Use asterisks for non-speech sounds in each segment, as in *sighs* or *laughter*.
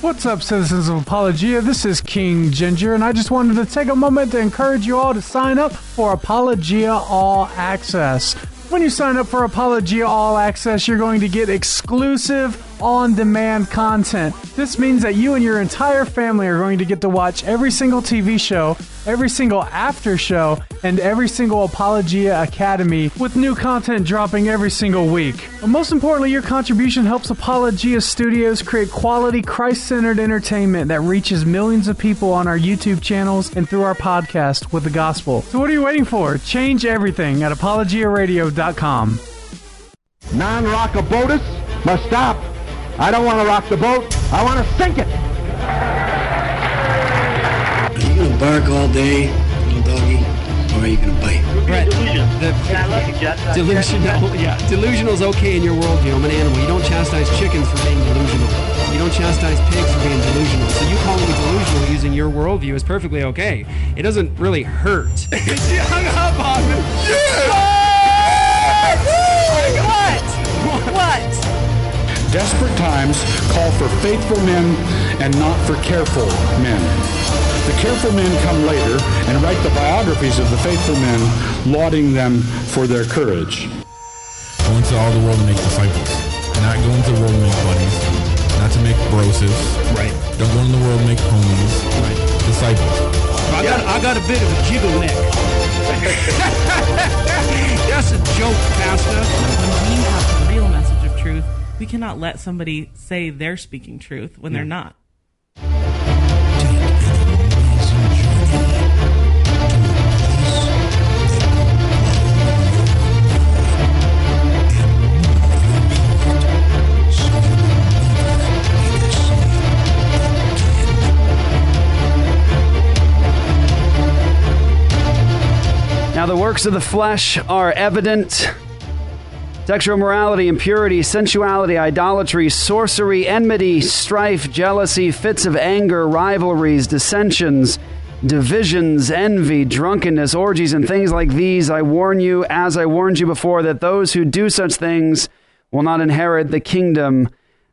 What's up, citizens of Apologia? This is King Ginger, and I just wanted to take a moment to encourage you all to sign up for Apologia All Access. When you sign up for Apologia All Access, you're going to get exclusive on demand content. This means that you and your entire family are going to get to watch every single TV show, every single after show, and every single Apologia Academy with new content dropping every single week. But most importantly, your contribution helps Apologia Studios create quality, Christ centered entertainment that reaches millions of people on our YouTube channels and through our podcast with the gospel. So, what are you waiting for? Change everything at apologiaradio.com. Non rockabotus must stop. I don't want to rock the boat. I want to sink it. Are you gonna bark all day, little doggy, or are you gonna bite? Brett, the *laughs* delusional, yeah, delusional is okay in your worldview. I'm an animal. You don't chastise chickens for being delusional. You don't chastise pigs for being delusional. So you calling me delusional using your worldview is perfectly okay. It doesn't really hurt. *laughs* she hung up on me. What? What? Desperate times call for faithful men and not for careful men. The careful men come later and write the biographies of the faithful men, lauding them for their courage. Go into all the world and make disciples. Not go into the world and make buddies. Not to make broses. Right. Don't go in the world and make homies. Right. Disciples. I got, I got a bit of a jiggle neck. *laughs* That's a joke, Pastor. When we have the real message of truth, we cannot let somebody say they're speaking truth when they're not. Now, the works of the flesh are evident sexual morality, impurity, sensuality, idolatry, sorcery, enmity, strife, jealousy, fits of anger, rivalries, dissensions, divisions, envy, drunkenness, orgies, and things like these. I warn you, as I warned you before, that those who do such things will not inherit the kingdom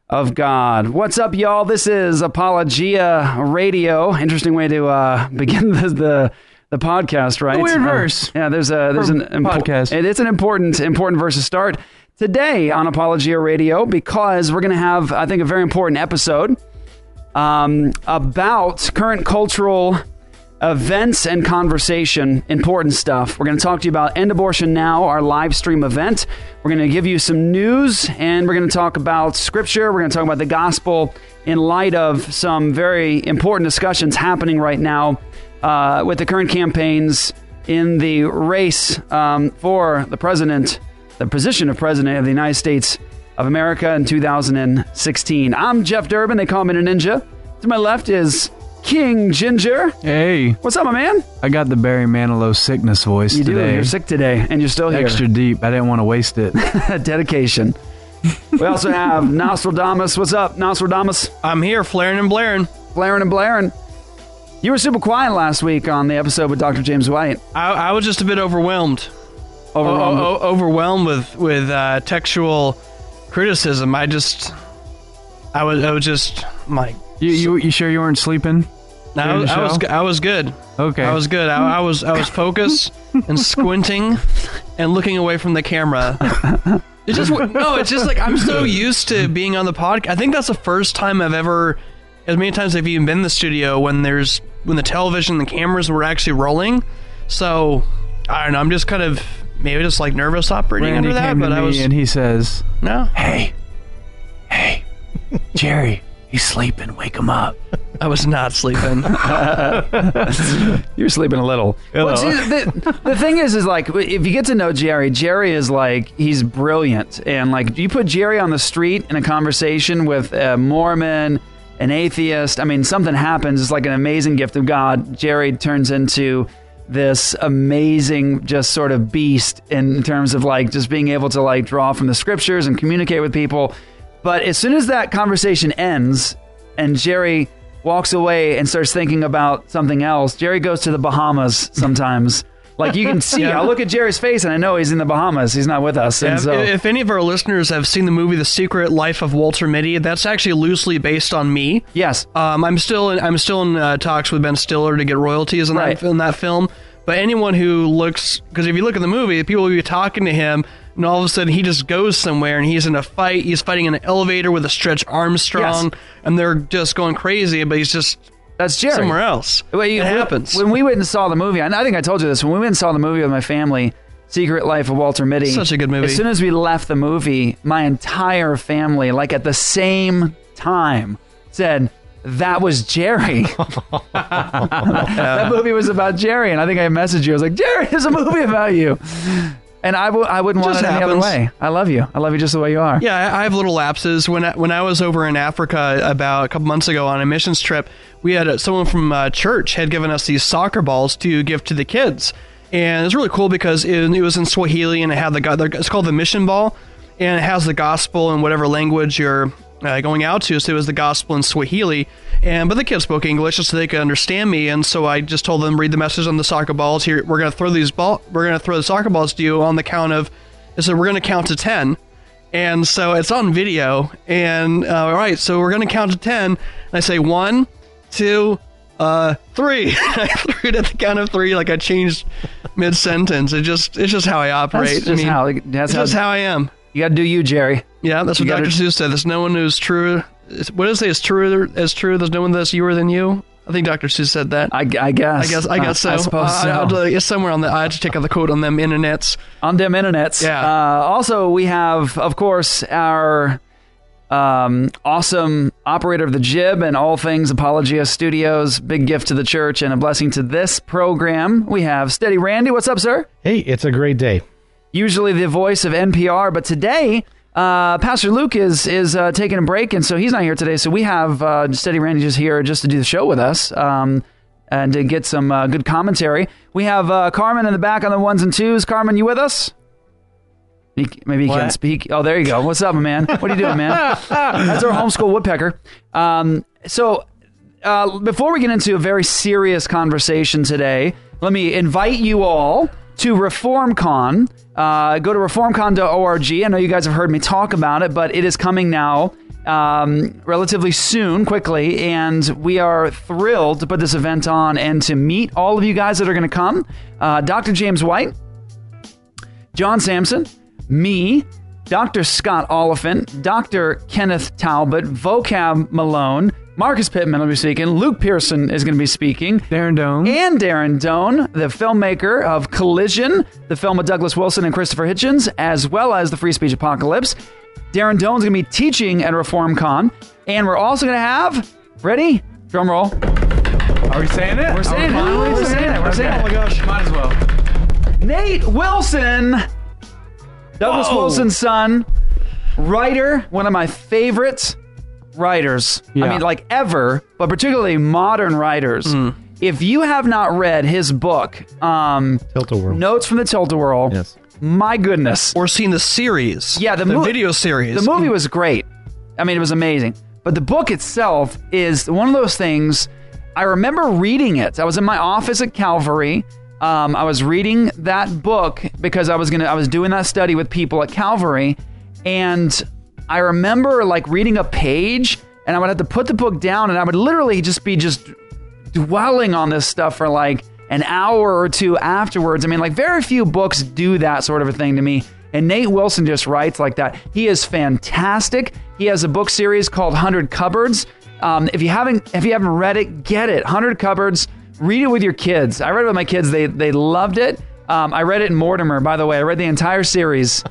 of God. What's up, y'all? This is Apologia Radio. Interesting way to uh, *laughs* begin the, the the podcast, right? A weird Uh, verse yeah, there's a there's an impo- podcast. It is an important important verse to start today on Apologia Radio because we're going to have I think a very important episode um, about current cultural events and conversation, important stuff. We're going to talk to you about End Abortion Now, our live stream event. We're going to give you some news and we're going to talk about scripture. We're going to talk about the gospel in light of some very important discussions happening right now uh, with the current campaigns in the race um, for the president, the position of president of the United States of America in 2016. I'm Jeff Durbin. They call me a ninja. To my left is King Ginger. Hey, What's up, my man? I got the Barry Manilow sickness voice You do. today. You're sick today, and you're still here. Extra deep. I didn't want to waste it. *laughs* dedication. we also have Nostradamus. What's up, Nostradamus? I'm here, flaring and blaring. Flaring and blaring. You were super quiet last week on the episode with Dr. James White. I, I was just a bit overwhelmed. Overwhelmed. O- o- overwhelmed with with uh, textual criticism. I just, I was, I was just like, You, you, you sure you weren't sleeping? I, During was- the I was, show? g- I was good. Okay. I was good. I, I was, I was focused *laughs* and squinting and looking away from the camera. It's just no. It's just like I'm so used to being on the podcast. I think that's the first time I've ever, as many times I've even been in the studio when there's when the television, and the cameras were actually rolling. So I don't know. I'm just kind of maybe just like nervous operating Randy under that. came But to I me was and he says, no. "Hey, hey, Jerry, he's sleeping. Wake him up." I was not sleeping. *laughs* *laughs* You're sleeping a little. Well, see, the, the thing is, is like if you get to know Jerry, Jerry is like he's brilliant, and like you put Jerry on the street in a conversation with a Mormon, an atheist. I mean, something happens. It's like an amazing gift of God. Jerry turns into this amazing, just sort of beast in terms of like just being able to like draw from the scriptures and communicate with people. But as soon as that conversation ends, and Jerry walks away and starts thinking about something else. Jerry goes to the Bahamas sometimes Like you can see, *laughs* Yeah. I look at Jerry's face and I know he's in the Bahamas. He's not with us. Yeah, so, if any of our listeners have seen the movie The Secret Life of Walter Mitty, that's actually loosely based on me. yes, Um, I'm still in, I'm still in uh, talks with Ben Stiller to get royalties in, Right. that, in that film. But anyone who looks, because if you look at the movie, people will be talking to him, and all of a sudden he just goes somewhere and he's in a fight. He's fighting in an elevator with a Stretch Armstrong, Yes. and they're just going crazy. But he's just that's Jerry. somewhere else. Well, you- it happens. When we went and saw the movie, and I think I told you this, when we went and saw the movie with my family, Secret Life of Walter Mitty. Such a good movie. As soon as we left the movie, my entire family, like at the same time, said, that was Jerry. *laughs* that movie was about Jerry. And I think I messaged you. I was like, Jerry, there's a movie about you. And I w- I wouldn't want it Just any other way. I love you. I love you just the way you are. Yeah, I I have little lapses. When I, when I was over in Africa about a couple months ago on a missions trip, we had uh someone from uh, church had given us these soccer balls to give to the kids, and it was really cool because it, it was in Swahili and it had the it's called the mission ball, and it has the gospel in whatever language you're uh, going out to. So it was the gospel in Swahili, and but the kids spoke English just so they could understand me, and so I just told them read the message on the soccer balls. Here, we're gonna throw these ball, we're gonna throw the soccer balls to you on the count of, so we're gonna count to ten. And so it's on video. And uh, all right, so we're going to count to 10. And I say one, two, uh, three. *laughs* I threw it at the count of three, like I changed mid sentence. It just, it's just how I operate. That's I mean, how, that's it's how, just how I am. You got to do you, Jerry. Yeah, that's You what gotta- Dr. Seuss said. There's no one who's true. What does it say is true as true? There's no one that's youer than you. I think Dr. Seuss said that. I, I guess. I guess I guess so. I, suppose Uh, so. I'll do- it's somewhere on the. I had to check out the quote on them internets. on them internets. Yeah. Uh, also, we have, of course, our um, awesome operator of the jib and all things Apologia Studios. Big gift to the church and a blessing to this program. We have Steady Randy. What's up, sir? Hey, it's a great day. Usually the voice of NPR, but today. Uh, Pastor Luke is is uh, taking a break, and so he's not here today. So we have uh, Steady Randy just here just to do the show with us um, and to get some uh, good commentary. We have uh, Carmen in the back on the ones and twos. Carmen, you with us? He, maybe he can What? speak. Oh, there you go. What's up, man? What are you doing, man? *laughs* That's our homeschool woodpecker. Um, so, uh, before we get into a very serious conversation today, let me invite you all to ReformCon. Uh, go to reformcon.org. I know you guys have heard me talk about it, but it is coming now um, relatively soon, quickly, and we are thrilled to put this event on and to meet all of you guys that are going to come. Uh, Dr. James White, John Samson, me, Dr. Scott Oliphint, Dr. Kenneth Talbot, Vocab Malone, Marcus Pittman will be speaking, Luke Pearson is going to be speaking, Darren Doane. and Darren Doane, the filmmaker of Collision, the film with Douglas Wilson and Christopher Hitchens, as well as the Free Speech Apocalypse. Darren Doane's going to be teaching at ReformCon, and we're also going to have, ready? Drum roll. Are we saying it? We're saying it. Are we We're saying it. We're saying it. Oh my gosh. Might as well. Nate Wilson, Douglas Whoa. Wilson's son, writer, one of my favorite writers. I mean, like ever, but particularly modern writers. If you have not read his book, um, Tilt-A-Whirl. Notes from the Tilt-A-Whirl, Yes. my goodness. Or seen the series. Yeah, the the mo- video series. The movie was great. I mean, it was amazing. But the book itself is one of those things. I remember reading it. I was in my office at Calvary. Um, I was reading that book because I was gonna. I was doing that study with people at Calvary, and I remember like reading a page, and I would have to put the book down, and I would literally just be just dwelling on this stuff for like an hour or two afterwards. I mean, like very few books do that sort of a thing to me. And Nate Wilson just writes like that. He is fantastic. He has a book series called Hundred Cupboards. Um, if you haven't, if you haven't read it, get it. Hundred Cupboards. Read it with your kids. I read it with my kids. They they loved it. Um, I read it in Mortimer, by the way. I read the entire series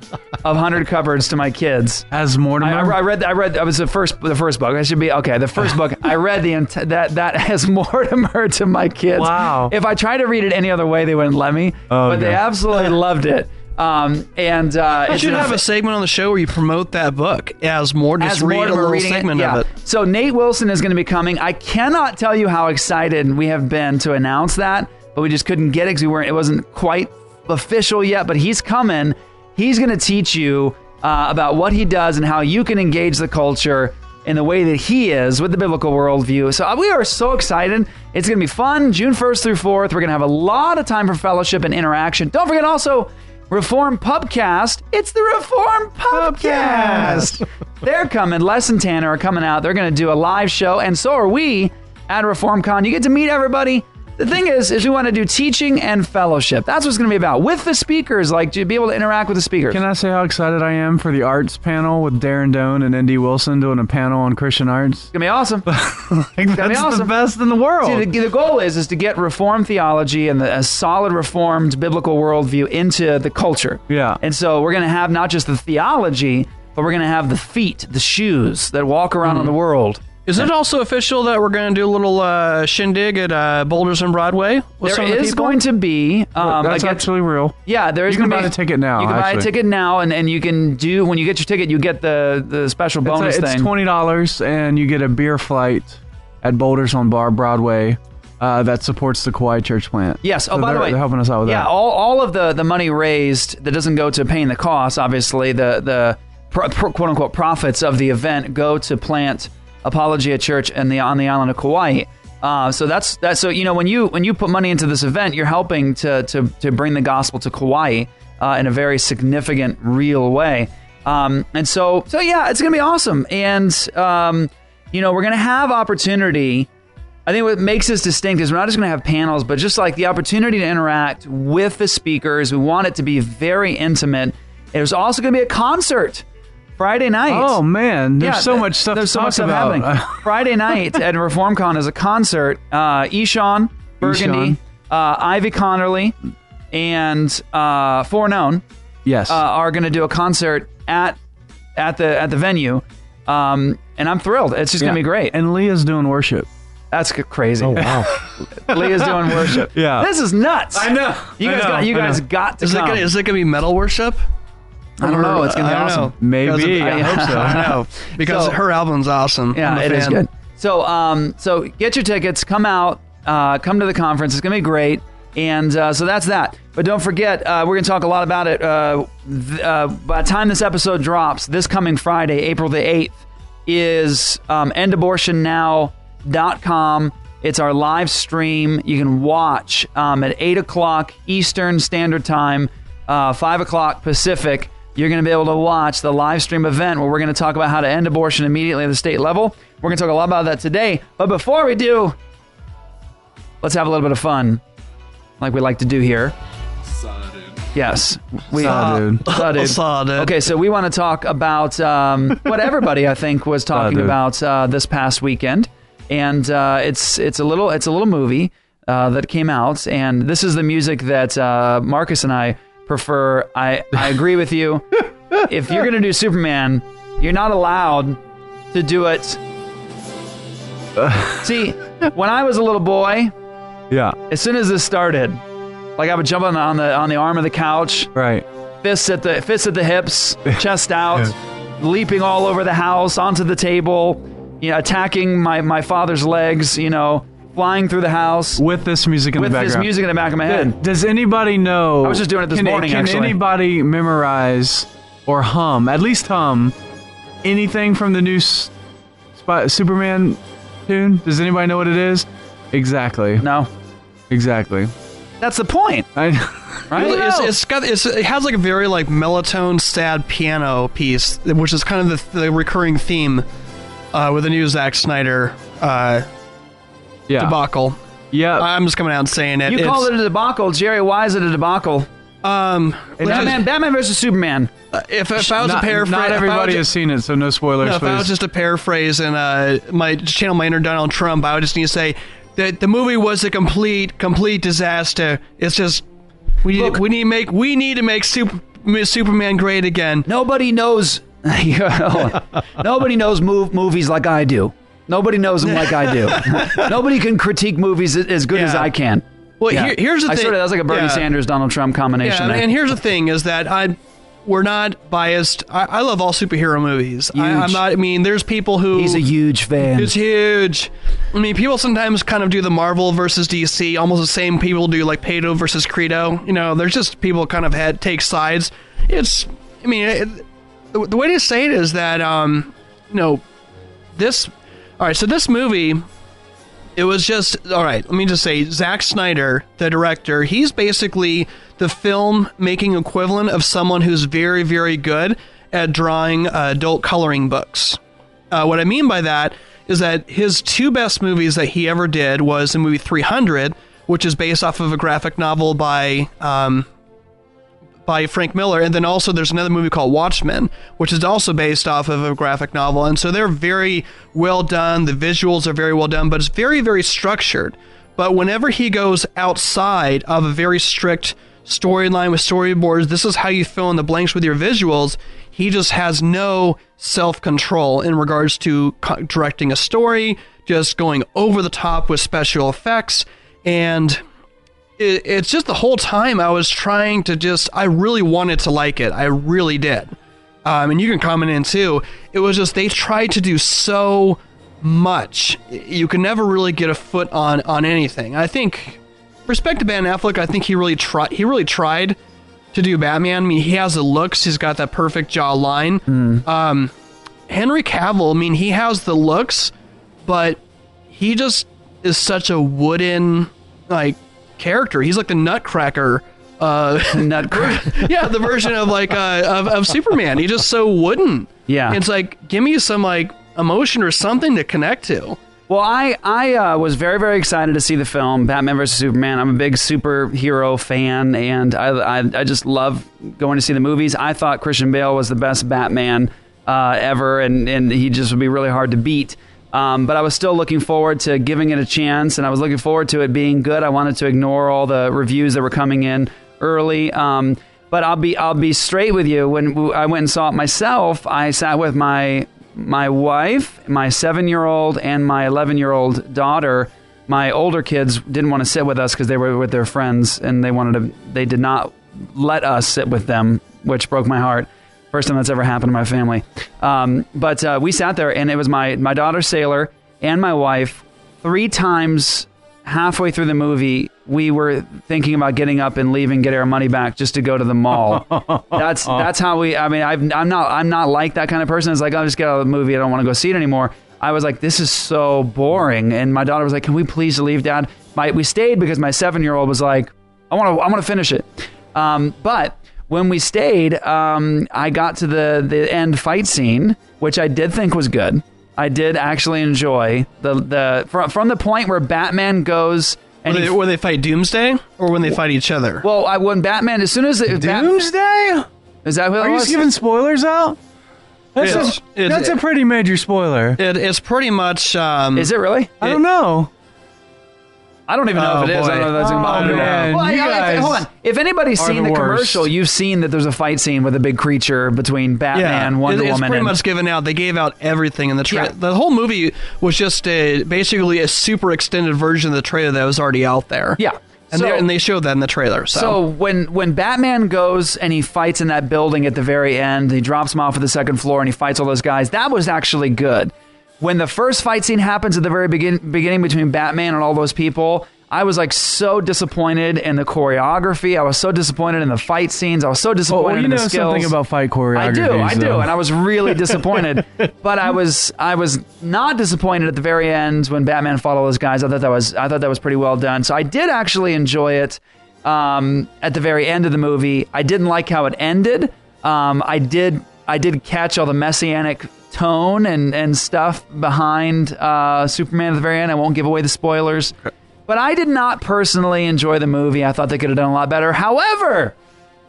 of Hundred Cupboards to my kids. As Mortimer. I, I read. I read. That was the first. The first book. I should be okay. The first book. I read the ent- that that *laughs* as Mortimer to my kids. Wow. If I tried to read it any other way, they wouldn't let me. Oh, but they absolutely *laughs* loved it. Um, and uh, You should have a segment on the show where you promote that book as more. Just as read a Mortimer little reading segment yeah. of it. So Nate Wilson is going to be coming. I cannot tell you how excited we have been to announce that, but we just couldn't get it because we weren't. It wasn't quite official yet. But he's coming. He's going to teach you uh, about what he does and how you can engage the culture in the way that he is with the biblical worldview. So uh, we are so excited. It's going to be fun. June 1st through 4th. We're going to have a lot of time for fellowship and interaction. Don't forget also Reform Pubcast. It's the Reform Pubcast. *laughs* They're coming. Les and Tanner are coming out. They're going to do a live show, and so are we at ReformCon. You get to meet everybody. The thing is, is we want to do teaching and fellowship. That's what's going to be about with the speakers, like to be able to interact with the speakers. Can I say how excited I am for the arts panel with Darren Doane and N.D. Wilson doing a panel on Christian arts? It's gonna be awesome. *laughs* like, that's the awesome. best in the world. See, the, the goal is is to get Reformed theology and the, a solid Reformed biblical worldview into the culture. Yeah. And so we're going to have not just the theology, but we're going to have the feet, the shoes that walk around in the mm-hmm. world. Is it also official that we're going to do a little uh, shindig at uh, Boulders and Broadway? With There some of the is people? going to be. Um, that's again- actually real. Yeah, there is You can going to buy be the ticket now, You can buy a ticket now, and, and you can do when you get your ticket, you get the the special It's, bonus a- it's thing. twenty dollars, and you get a beer flight at Boulders on Bar Broadway uh, that supports the Kauai Church plant. Yes. Oh, So by the way, they're helping us out with yeah, that. all, all of the, the money raised that doesn't go to paying the costs. Obviously, the the pro, pro, quote unquote profits of the event go to plant Apologia Church and the on the island of Kauai. Uh, so that's that's so you know when you when you put money into this event, you're helping to to to bring the gospel to Kauai uh, in a very significant, real way. Um, and so so yeah, it's gonna be awesome. And um, you know we're gonna have opportunity. I think what makes us distinct is we're not just going to have panels, but just like the opportunity to interact with the speakers. We want it to be very intimate. There's also going to be a concert Friday night. Oh man, there's Yeah, so much stuff. There's to so talk much stuff about. happening. *laughs* Friday night at ReformCon is a concert. Uh, Eshon Burgundy, Eshon. uh, Ivy Connerly, and uh, Foreknown yes, uh, are going to do a concert at at the at the venue, um, and I'm thrilled. It's just going to be great. And Leah's doing worship. That's crazy. Oh wow. *laughs* Leah's doing worship. Yeah. This is nuts. I know. You guys know, got you guys got to Is it, gonna, is it gonna be metal worship? I don't know. It's gonna be I don't awesome. know. Maybe. Because I of- hope so. I know *laughs* because So- her album's awesome. Yeah, it is fan. good. So, um, so get your tickets. Come out. Uh, come to the conference. It's gonna be great. And uh, so that's that. But don't forget, uh, we're gonna talk a lot about it. Uh, th- uh, by the time this episode drops, this coming Friday, April the eighth, is um, endabortionnow.com. It's our live stream. You can watch um, at 8 o'clock Eastern Standard Time, uh, 5 o'clock Pacific. You're going to be able to watch the live stream event where we're going to talk about how to end abortion immediately at the state level. We're going to talk a lot about that today. But before we do, let's have a little bit of fun, like we like to do here. Yes, we Saw, dude. Saw, dude. Saw, dude. Okay, so we want to talk about um, what everybody I think was *laughs* talking dude. about uh, this past weekend, and uh, it's it's a little it's a little movie uh, that came out, and this is the music that uh, Marcus and I prefer. I I agree with you. if you're gonna do Superman, you're not allowed to do it. See, when I was a little boy, Yeah. as soon as this started, like I would jump on the on the on the arm of the couch, Right. fists at the fists at the hips, *laughs* chest out, leaping all over the house onto the table, you know, attacking my my father's legs, you know, flying through the house With this music in with the this music in the back of my head. Does anybody know? I was just doing it this can, morning, Can actually. anybody memorize or hum, at least hum, anything from the new S- Spy- Superman tune? Does anybody know what it is? Exactly. No, Exactly. that's the point, I, right? It's, it's got it's, it has like a very like melatonin sad piano piece, which is kind of the, the recurring theme uh, with the new Zack Snyder uh, yeah. debacle. Yeah. I'm just coming out and saying it. you It's- called it a debacle, Jerry. Why is it a debacle? um, And Batman, Batman versus Superman. if, if I was not, to paraphrase, not everybody was- has seen it, so no spoilers, No, if I was just a paraphrase and uh, my just channel my inner Donald Trump, I would just need to say that the movie was a complete complete disaster. It's just we Look- we need to make we need to make Super, Superman great again. Nobody knows. *laughs* nobody knows move, movies like I do. Nobody knows them like I do. *laughs* nobody can critique movies as- good as I can. Well, Yeah. here, here's the I thing. sort of that's like a Bernie Yeah. Sanders Donald Trump combination. Yeah, and here's the thing: is that I we're not biased. I, I love all superhero movies. I, I'm not. I mean, there's people who He's a huge fan. It's huge. I mean, people sometimes kind of do the Marvel versus DC, almost the same people do like Paedo versus Credo. You know, there's just people kind of had take sides. It's, I mean, it, the, the way to say it is that, um, you know, this. All right, so this movie, it was just all right. Let me just say, Zack Snyder, the director, he's basically the film making equivalent of someone who's very, very good at drawing uh, adult coloring books. Uh, what I mean by that is that his two best movies that he ever did was the movie 300, which is based off of a graphic novel by um, by Frank Miller, and then also there's another movie called Watchmen, which is also based off of a graphic novel, and so they're very well done. The visuals are very well done, but it's very very structured. But whenever he goes outside of a very strict storyline with storyboards, this is how you fill in the blanks with your visuals. He just has no self control in regards to co- directing a story, just going over the top with special effects, and it, it's just the whole time I was trying to just, I really wanted to like it. I really did. Um, and you can comment in too. It was just, they tried to do so much. You can never really get a foot on, on anything. I think, respect to Ben Affleck, I think he really tried, he really tried to do Batman. I mean, he has the looks, he's got that perfect jaw line. Um, Henry Cavill, I mean, he has the looks, but he just is such a wooden, like, character. He's like the Nutcracker. Uh, *laughs* Nutcracker. *laughs* yeah, the version of like uh, of, of Superman. He's just so wooden. Yeah. it's like give me some like emotion or something to connect to. Well, I I uh, was very very excited to see the film Batman vs Superman. I'm a big superhero fan, and I, I I just love going to see the movies. I thought Christian Bale was the best Batman uh, ever, and and he just would be really hard to beat. Um, but I was still looking forward to giving it a chance, and I was looking forward to it being good. I wanted to ignore all the reviews that were coming in early. Um, but I'll be I'll be straight with you. When I went and saw it myself, I sat with my my wife, my seven year old, and my 11 year old daughter. My older kids didn't want to sit with us because they were with their friends and they wanted to, they did not let us sit with them, which broke my heart. First time that's ever happened to my family. Um, but uh, we sat there and it was my, my daughter, Sailor, and my wife. Three times halfway through the movie, we were thinking about getting up and leaving, get our money back just to go to the mall. *laughs* that's that's how we. I mean, I've, I'm not I'm not like that kind of person. It's like I'll just get out of the movie. I don't want to go see it anymore. I was like, this is so boring. And my daughter was like, can we please leave, Dad? My, we stayed because my seven year old was like, I want to I want to finish it. Um, but when we stayed, um, I got to the the end fight scene, which I did think was good. I did actually enjoy the the from, from the point where Batman goes and When he they, when they fight Doomsday or when they fight each other. well, I, when Batman, as soon as it, Doomsday? is that what Are you was? giving spoilers out? That's, It's- a, it- that's a pretty major spoiler. It, it's pretty much. Um, Is it really? I don't know. I don't even know Oh, if it oh, is. I don't know if that's boy. gonna oh, bother Oh, me. man, Well, I- you I- guys hold on. If anybody's seen the the, commercial, you've seen that there's a fight scene with a big creature between Batman, it- Wonder it's Woman, pretty and much given out. They gave out everything in the trailer. Yeah. The whole movie was just a, basically a super extended version of the trailer that was already out there. Yeah. and, So- they, and they showed that in the trailer. So, So when when Batman goes and he fights in that building at the very end, he drops him off at the second floor and he fights all those guys. That was actually good. When the first fight scene happens at the very begin, beginning between Batman and all those people, I was like so disappointed in the choreography. I was so disappointed in the fight scenes. I was so disappointed Well, you in the know skills. something about fight choreography. I do, I do, and I was really *laughs* disappointed. but I was, I was not disappointed at the very end when Batman fought all those guys. I thought that was, I thought that was pretty well done. So I did actually enjoy it. Um, at the very end of the movie, I didn't like how it ended. Um, I did, I did catch all the messianic tone and and stuff behind uh, Superman at the very end. I won't give away the spoilers. But I did not personally enjoy the movie. I thought they could have done a lot better. However,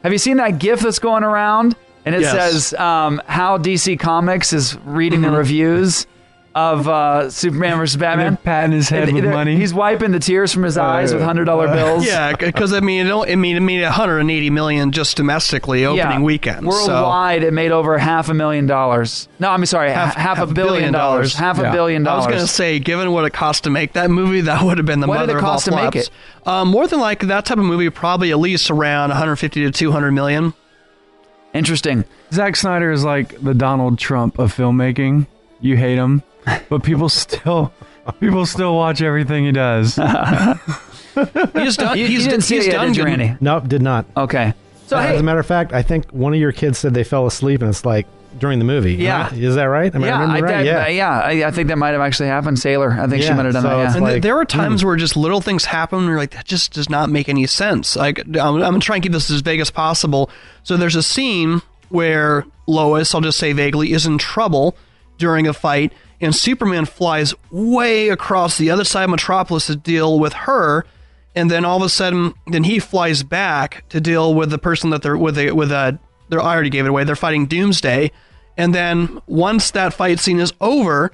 have you seen that GIF that's going around? And it Yes. says um, how DC Comics is reading Mm-hmm. the reviews of uh, Superman versus Batman. Patting his head And with money. He's wiping the tears from his eyes with hundred dollar uh, bills. yeah, because I mean, it don't, I mean, it made 180 million just domestically opening weekend. So. Worldwide, it made over half a million dollars. No, I'm sorry, half, half, a billion, dollars. Half a billion billion I dollars. was going to say, given what it cost to make that movie, that would have been the What did mother it of all cost to make flops. it? Um, more than likely, that type of movie probably at least around 150 to 200 million. Interesting. Zack Snyder is like the Donald Trump of filmmaking. You hate him, *laughs* but people still people still watch everything he does. *laughs* He's done. You, he's, you didn't see he's it yet, done did you, Randy? Nope, did not. Okay. So As hey, a matter of fact, I think one of your kids said they fell asleep, and it's like during the movie. Yeah. Right? Is that right? Am I yeah, remember I, right? I- yeah. yeah. I, I think that might have actually happened. Sailor, I think she Yeah, might have done so that. it's Yeah. And th- like, there were times hmm. where just little things happen and you're like, that just does not make any sense. Like, I'm, I'm going to try and keep this as vague as possible. So there's a scene where Lois, I'll just say vaguely, is in trouble during a fight, and Superman flies way across the other side of Metropolis to deal with her. And then all of a sudden, then he flies back to deal with the person that they're with. A, with a, they're I already gave it away. They're fighting Doomsday, and then once that fight scene is over,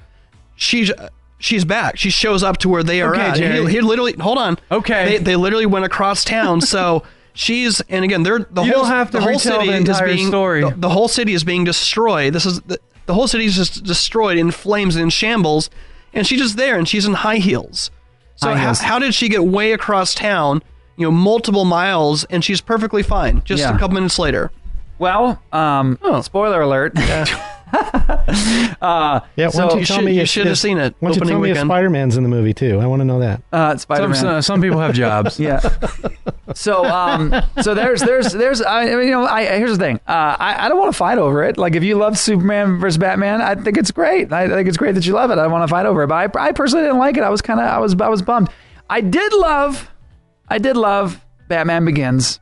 she's she's back. She shows up to where they are Okay, at. He, he literally hold on. Okay. they, they literally went across town. So she's and again they're the You whole don't have to the whole city the entire is being story. The, the whole city is being destroyed. This is the, the whole city is just destroyed in flames and in shambles, and she's just there and she's in high heels. So High how, heels. how did she get way across town? You know, multiple miles, and she's perfectly fine. Just Yeah. a couple minutes later. Well, um, spoiler alert. *laughs* uh, *laughs* Yeah, so you, You tell should- me you should have seen it Why don't you opening tell me if weekend. Spider Man's in the movie too? I want to know that. uh, Spider-Man. Some, some, some people have jobs. *laughs* Yeah. So, um, so there's, there's, there's, I, I mean, you know, I, here's the thing. Uh, I, I don't want to fight over it. Like, if you love Superman versus Batman, I think it's great. I think it's great that you love it. I don't want to fight over it, but I, I personally didn't like it. I was kind of, I was, I was bummed. I did love, I did love Batman Begins.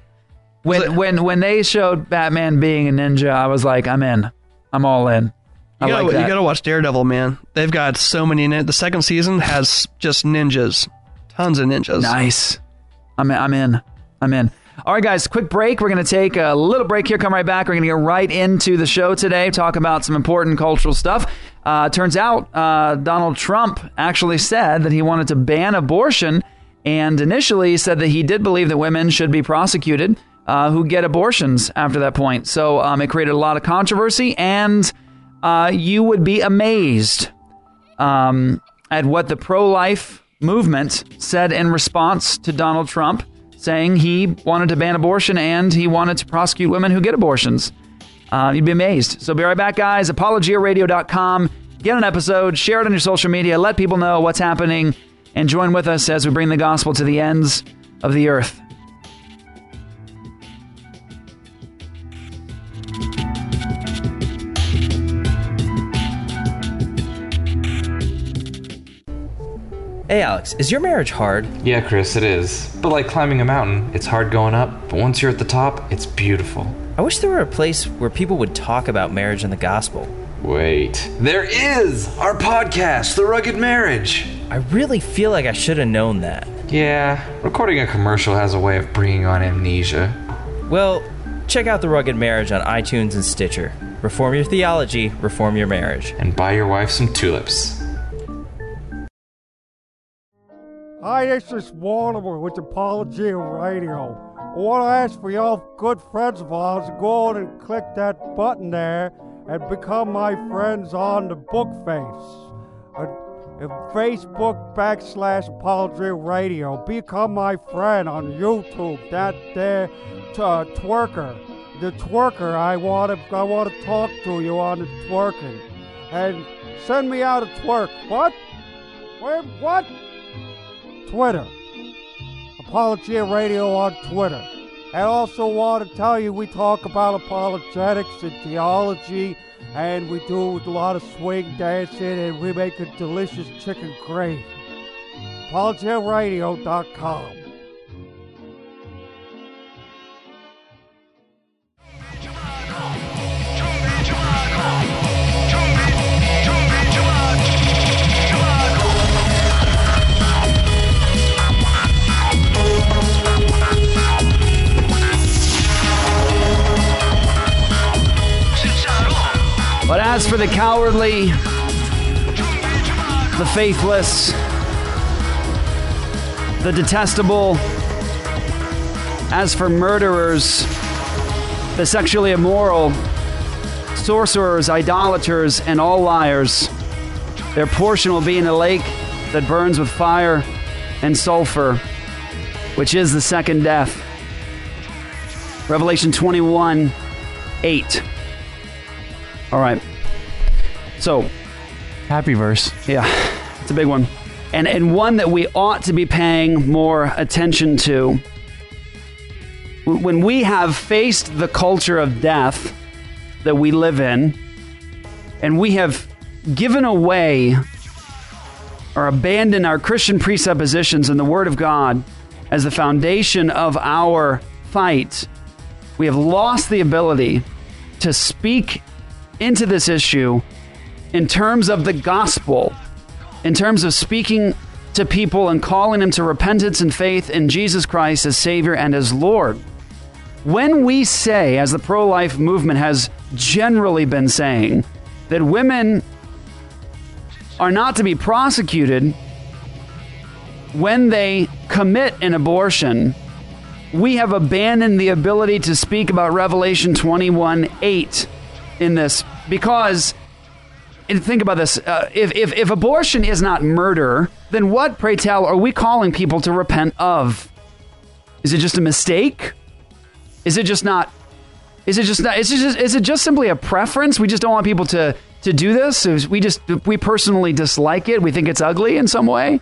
*laughs* when, when, when they showed Batman being a ninja, I was like, I'm in. I'm all in. I You gotta, like that. you gotta watch Daredevil, man. They've got so many. The second season has just ninjas, tons of ninjas. Nice. I'm I'm in. I'm in. All right, guys, quick break. We're going to take a little break here, come right back. We're going to get right into the show today, talk about some important cultural stuff. Uh, turns out uh, Donald Trump actually said that he wanted to ban abortion and initially said that he did believe that women should be prosecuted uh, who get abortions after that point. So um, it created a lot of controversy, and uh, you would be amazed um, at what the pro life movement said in response to Donald Trump, saying he wanted to ban abortion and he wanted to prosecute women who get abortions. Uh, you'd be amazed. So be right back, guys. ApologiaRadio.com. Get an episode, share it on your social media, let people know what's happening, and join with us as we bring the gospel to the ends of the earth. Hey Alex, is your marriage hard? Yeah, Chris, it is. But like climbing a mountain, it's hard going up, but once you're at the top, it's beautiful. I wish there were a place where people would talk about marriage and the gospel. Wait. There is! Our podcast, The Rugged Marriage! I really feel like I should have known that. Yeah, recording a commercial has a way of bringing on amnesia. Well, check out The Rugged Marriage on iTunes and Stitcher. Reform your theology, reform your marriage. And buy your wife some tulips. Hi, this is Warner with Apology Radio. I want to ask for y'all good friends of ours to go on and click that button there and become my friends on the book face. Uh, Facebook backslash Apologia Radio. Become my friend on YouTube. That there t- uh, twerker. The twerker. I want to I want to talk to you on the twerking. And send me out a twerk. What? Where? What? Twitter. Apologia Radio on Twitter. And also want to tell you we talk about apologetics and theology, and we do a lot of swing dancing, and we make a delicious chicken gravy. ApologiaRadio.com. But as for the cowardly, the faithless, the detestable, as for murderers, the sexually immoral, sorcerers, idolaters, and all liars, their portion will be in a lake that burns with fire and sulfur, which is the second death. Revelation 21 8. All right. So, happy verse. Yeah, it's a big one. And and one that we ought to be paying more attention to. When we have faced the culture of death, that we live in, and we have given away or abandoned our Christian presuppositions in the Word of God as the foundation of our fight, we have lost the ability to speak into this issue in terms of the gospel, in terms of speaking to people and calling them to repentance and faith in Jesus Christ as Savior and as Lord. When we say, as the pro life movement has generally been saying, that women are not to be prosecuted when they commit an abortion, we have abandoned the ability to speak about Revelation 21 8 in this because and think about this uh, if, if, if abortion is not murder, then what, pray tell, are we calling people to repent of? Is it just a mistake? Is it just not? Is it just not? Is it just? Is it just simply a preference? We just don't want people to to do this. We just we personally dislike it. We think it's ugly in some way.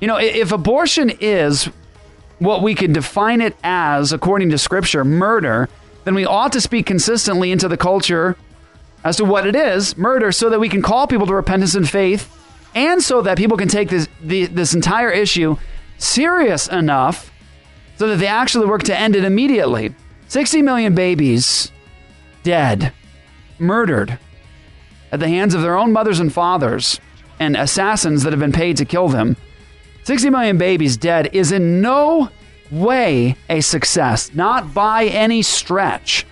You know, if abortion is what we could define it as, according to Scripture, murder, then we ought to speak consistently into the culture as to what it is, murder, so that we can call people to repentance and faith, and so that people can take this the, this entire issue serious enough so that they actually work to end it immediately. 60 million babies dead, murdered at the hands of their own mothers and fathers and assassins that have been paid to kill them. 60 million babies dead is in no way a success, not by any stretch.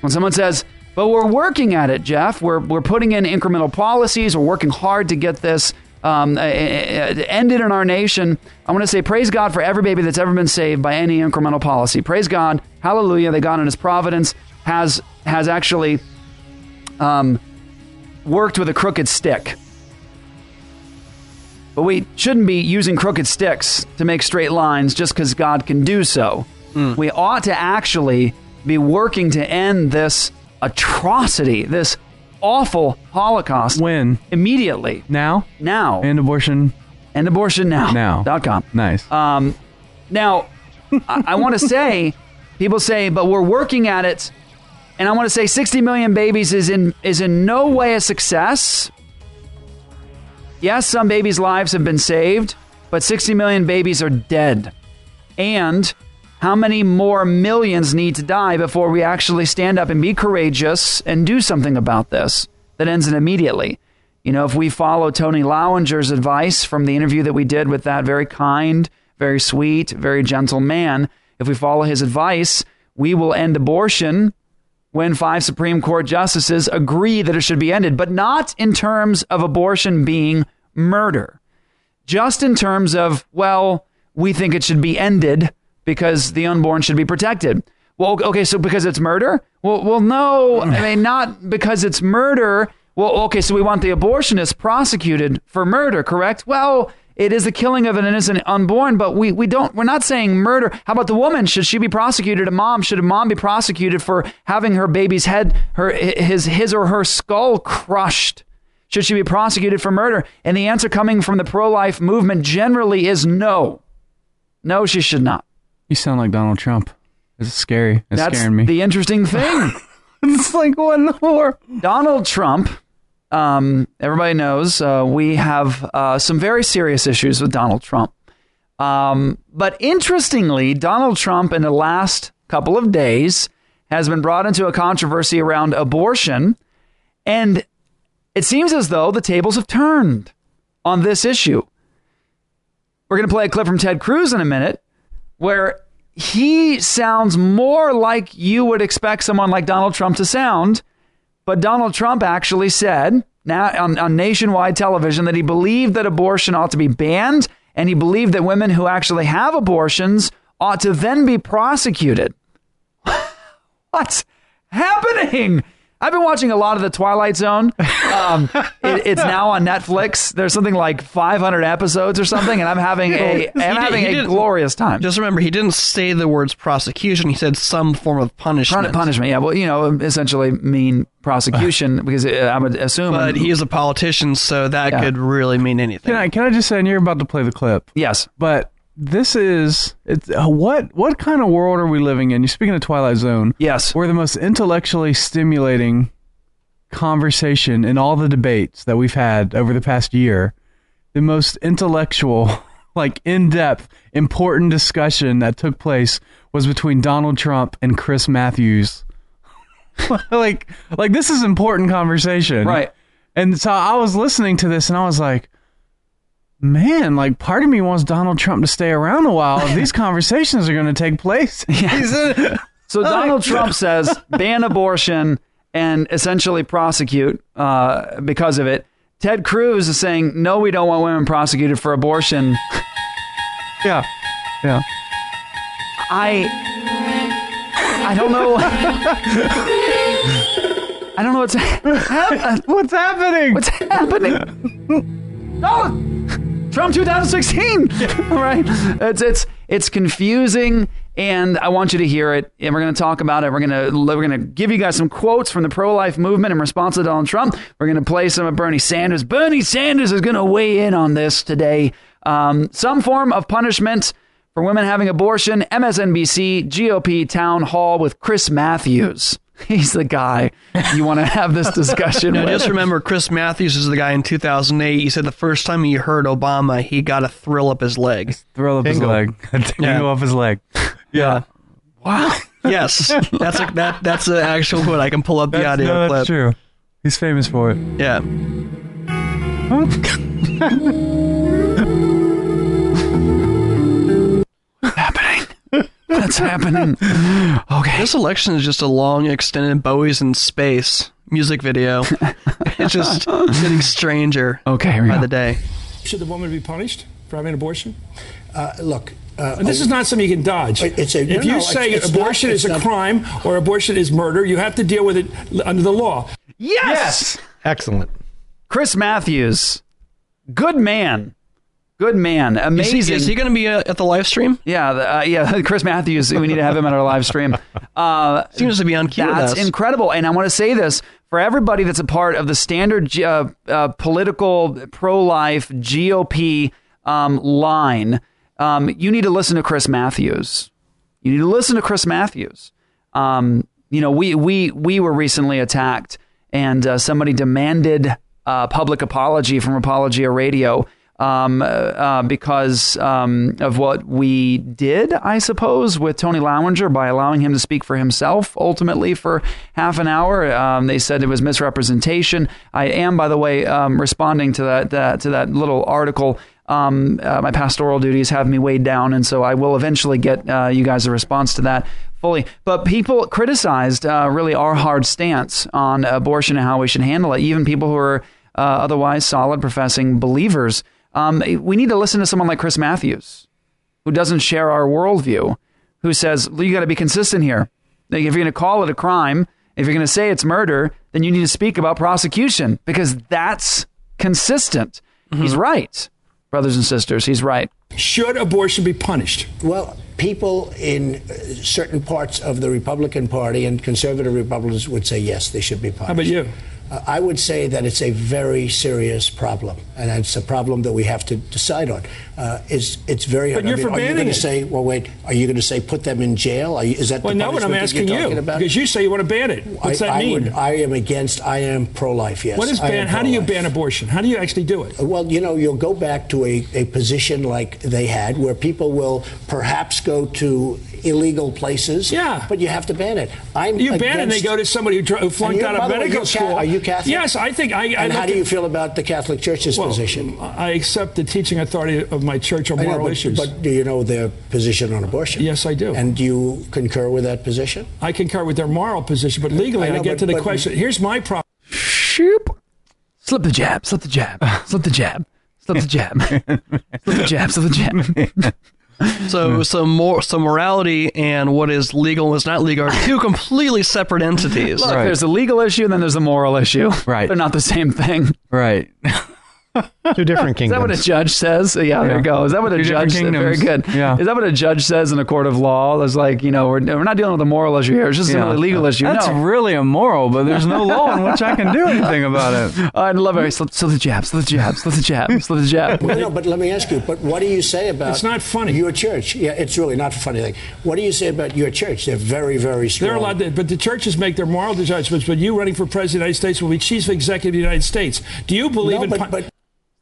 When someone says, but we're working at it, Jeff, we're, we're putting in incremental policies, we're working hard to get this um, ended in our nation. I want to say, praise God for every baby that's ever been saved by any incremental policy. Praise God, hallelujah, that God in His providence has has actually um, worked with a crooked stick. But we shouldn't be using crooked sticks to make straight lines just because God can do so. We ought to actually be working to end this atrocity, this awful Holocaust. When? Immediately. Now? Now. And abortion. And abortion now. Now. Dot com. Nice. Um, now, I, I want to say, people say, but we're working at it, and I want to say, 60 million babies is in is in no way a success. Yes, some babies' lives have been saved, but 60 million babies are dead. And how many more millions need to die before we actually stand up and be courageous and do something about this that ends it immediately? You know, if we follow Tony Lauinger's advice from the interview that we did with that very kind, very sweet, very gentle man, if we follow his advice, we will end abortion when five Supreme Court justices agree that it should be ended, but not in terms of abortion being murder, just in terms of, well, we think it should be ended because the unborn should be protected. Well, okay, so because it's murder? Well, well, no, I *laughs* mean, not because it's murder. Well, okay, so we want the abortionist prosecuted for murder, correct? Well, it is the killing of an innocent unborn, but we, we don't we're not saying murder. How about the woman? Should she be prosecuted? A mom should a mom be prosecuted for having her baby's head, her his his or her skull crushed? Should she be prosecuted for murder? And the answer coming from the pro-life movement generally is no. No, she should not. You sound like Donald Trump. It's scary. It's That's scaring me. the interesting thing. *laughs* it's like what more? Donald Trump. Um, everybody knows uh, we have uh, some very serious issues with Donald Trump. Um, but interestingly, Donald Trump in the last couple of days has been brought into a controversy around abortion, and it seems as though the tables have turned on this issue. We're going to play a clip from Ted Cruz in a minute where he sounds more like you would expect someone like Donald Trump to sound. But Donald Trump actually said now on, on nationwide television that he believed that abortion ought to be banned and he believed that women who actually have abortions ought to then be prosecuted. *laughs* What's happening? I've been watching a lot of the Twilight Zone. Um, it, it's now on Netflix. There's something like 500 episodes or something, and I'm having a I'm He did- having a glorious time. Just remember, he didn't say the words prosecution. He said some form of punishment. Pun- punishment, yeah. Well, you know, essentially mean prosecution because uh, I would assume. But he is a politician, so that Yeah. could really mean anything. Can I can I just say, and you're about to play the clip? Yes. But this is it's uh, what what kind of world are we living in? You're speaking of Twilight Zone. Yes, where the most intellectually stimulating conversation in all the debates that we've had over the past year, the most intellectual, *laughs* like in depth, important discussion that took place was between Donald Trump and Chris Matthews. *laughs* like, like this is important conversation, Right. And so I was listening to this, and I was like, man, like part of me wants Donald Trump to stay around a while. if *laughs* These conversations are going to take place. *laughs* In- So Donald Trump says ban abortion and essentially prosecute uh, because of it. Ted Cruz is saying no, we don't want women prosecuted for abortion. *laughs* Yeah, yeah. I I don't know. I don't know what's hap- what's happening. What's happening? No, Trump 2016. All *laughs* *laughs* right, it's it's it's confusing, and I want you to hear it. And we're going to talk about it. We're going to we're going to give you guys some quotes from the pro life movement in response to Donald Trump. We're going to play some of Bernie Sanders. Bernie Sanders is going to weigh in on this today. Um, some form of punishment for women having abortion. MSNBC GOP town hall with Chris Matthews. *laughs* He's the guy you want to have this discussion Now, with. just remember, Chris Matthews is the guy in 2008. He said the first time he heard Obama, he got a thrill up his leg. Thrill up his leg. *laughs* A tingle Yeah. off his leg. Yeah. Wow. *laughs* Yes, that's a, that. That's an actual quote. I can pull up the That's, audio no, clip. that's true. He's famous for it. Yeah. What's happening? *laughs* Okay. This election is just a long, extended Bowie's in space music video. *laughs* it's just getting stranger. Okay, here by go. the day. Should the woman be punished for having an abortion? Uh, look, uh, And this is not something you can dodge. It's a- if no, you no, say it's- it's not- abortion it's is a not- crime or abortion is murder, you have to deal with it under the law. Yes. Excellent. Chris Matthews, good man, good man, Is he, amazing. is he going to be uh, at the live stream? Yeah, uh, yeah. *laughs* Chris Matthews. We need to have him at our live stream. *laughs* Uh, Seems to be on cue That's incredible. And I want to say this for everybody that's a part of the standard uh, uh, political pro-life GOP um, line. Um, you need to listen to Chris Matthews. You need to listen to Chris Matthews. Um, you know, we we we were recently attacked, and uh, somebody demanded uh, public apology from Apologia Radio um, uh, uh, because um, of what we did, I suppose, with Tony Lauinger by allowing him to speak for himself ultimately for half an hour. Um, they said it was misrepresentation. I am, by the way, um, responding to that, that to that little article. Um, uh, my pastoral duties have me weighed down, and so I will eventually get uh, you guys a response to that fully. But people criticized uh, really our hard stance on abortion and how we should handle it. Even people who are uh, otherwise solid professing believers. Um, we need to listen to someone like Chris Matthews, who doesn't share our worldview, who says well, you got to be consistent here. Like, if you're going to call it a crime, if you're going to say it's murder, then you need to speak about prosecution because that's consistent. He's right, brothers and sisters. He's right. Should abortion be punished? Well, people in uh, certain parts of the Republican Party and conservative Republicans would say yes, they should be punished. How about you? Uh, I would say that it's a very serious problem, and it's a problem that we have to decide on. Uh, it's it's very But hard. you're I mean, are you going to say, well, wait, are you going to say put them in jail? Are you, is that Well, the no, what I'm asking you're talking about? because you say you want to ban it. What's I, that I mean? would- I am against. I am pro-life. Yes. what is ban? How do you ban abortion? How do you actually do it? Well, you know, you'll go back to a, a position like they had where people will perhaps go to illegal places. Yeah. But you have to ban it. I'm You ban it and they go to somebody who, dr- who flunked out of the way, medical Ca- school. are you Catholic? Yes, I think I. I And how do you at- feel about the Catholic Church's Well, position? I accept the teaching authority of my church on I know, moral but, issues. But do you know their position on abortion? Yes, I do. And do you concur with that position? I concur with their moral position, but legally, I I, get but- to the but- question. Here's my problem. Shoop. Slip the jab. Slip the jab. Slip the jab. Slip the jab. slip the jab. Slip the jab. So, so more, so morality and what is legal and what's not legal are two completely separate entities. Look, there's a legal issue and then there's a moral issue. Right. They're not the same thing. Right. Two different kingdoms. *laughs* Is that what a judge says? Yeah, there Yeah. you go. Is that what a Two different judge says? Very good. Yeah. Is that what a judge says in a court of law? It's like, you know, we're, we're not dealing with a moral issue here. It's just Yeah. a legal issue. That's no. really immoral, but there's no law in which I can do *laughs* anything about it. I love it. Slip, slip the jab, slip the jab, slip the jab, slip the jab. Well, no, but let me ask you. But what do you say about? It's not funny. Your church. Yeah, it's really not a funny thing. What do you say about your church? They're very, very strong. They're allowed to, but the churches make their moral judgments. But you running for president of the United States will be chief executive of the United States. Do you believe No, in? but, pun- but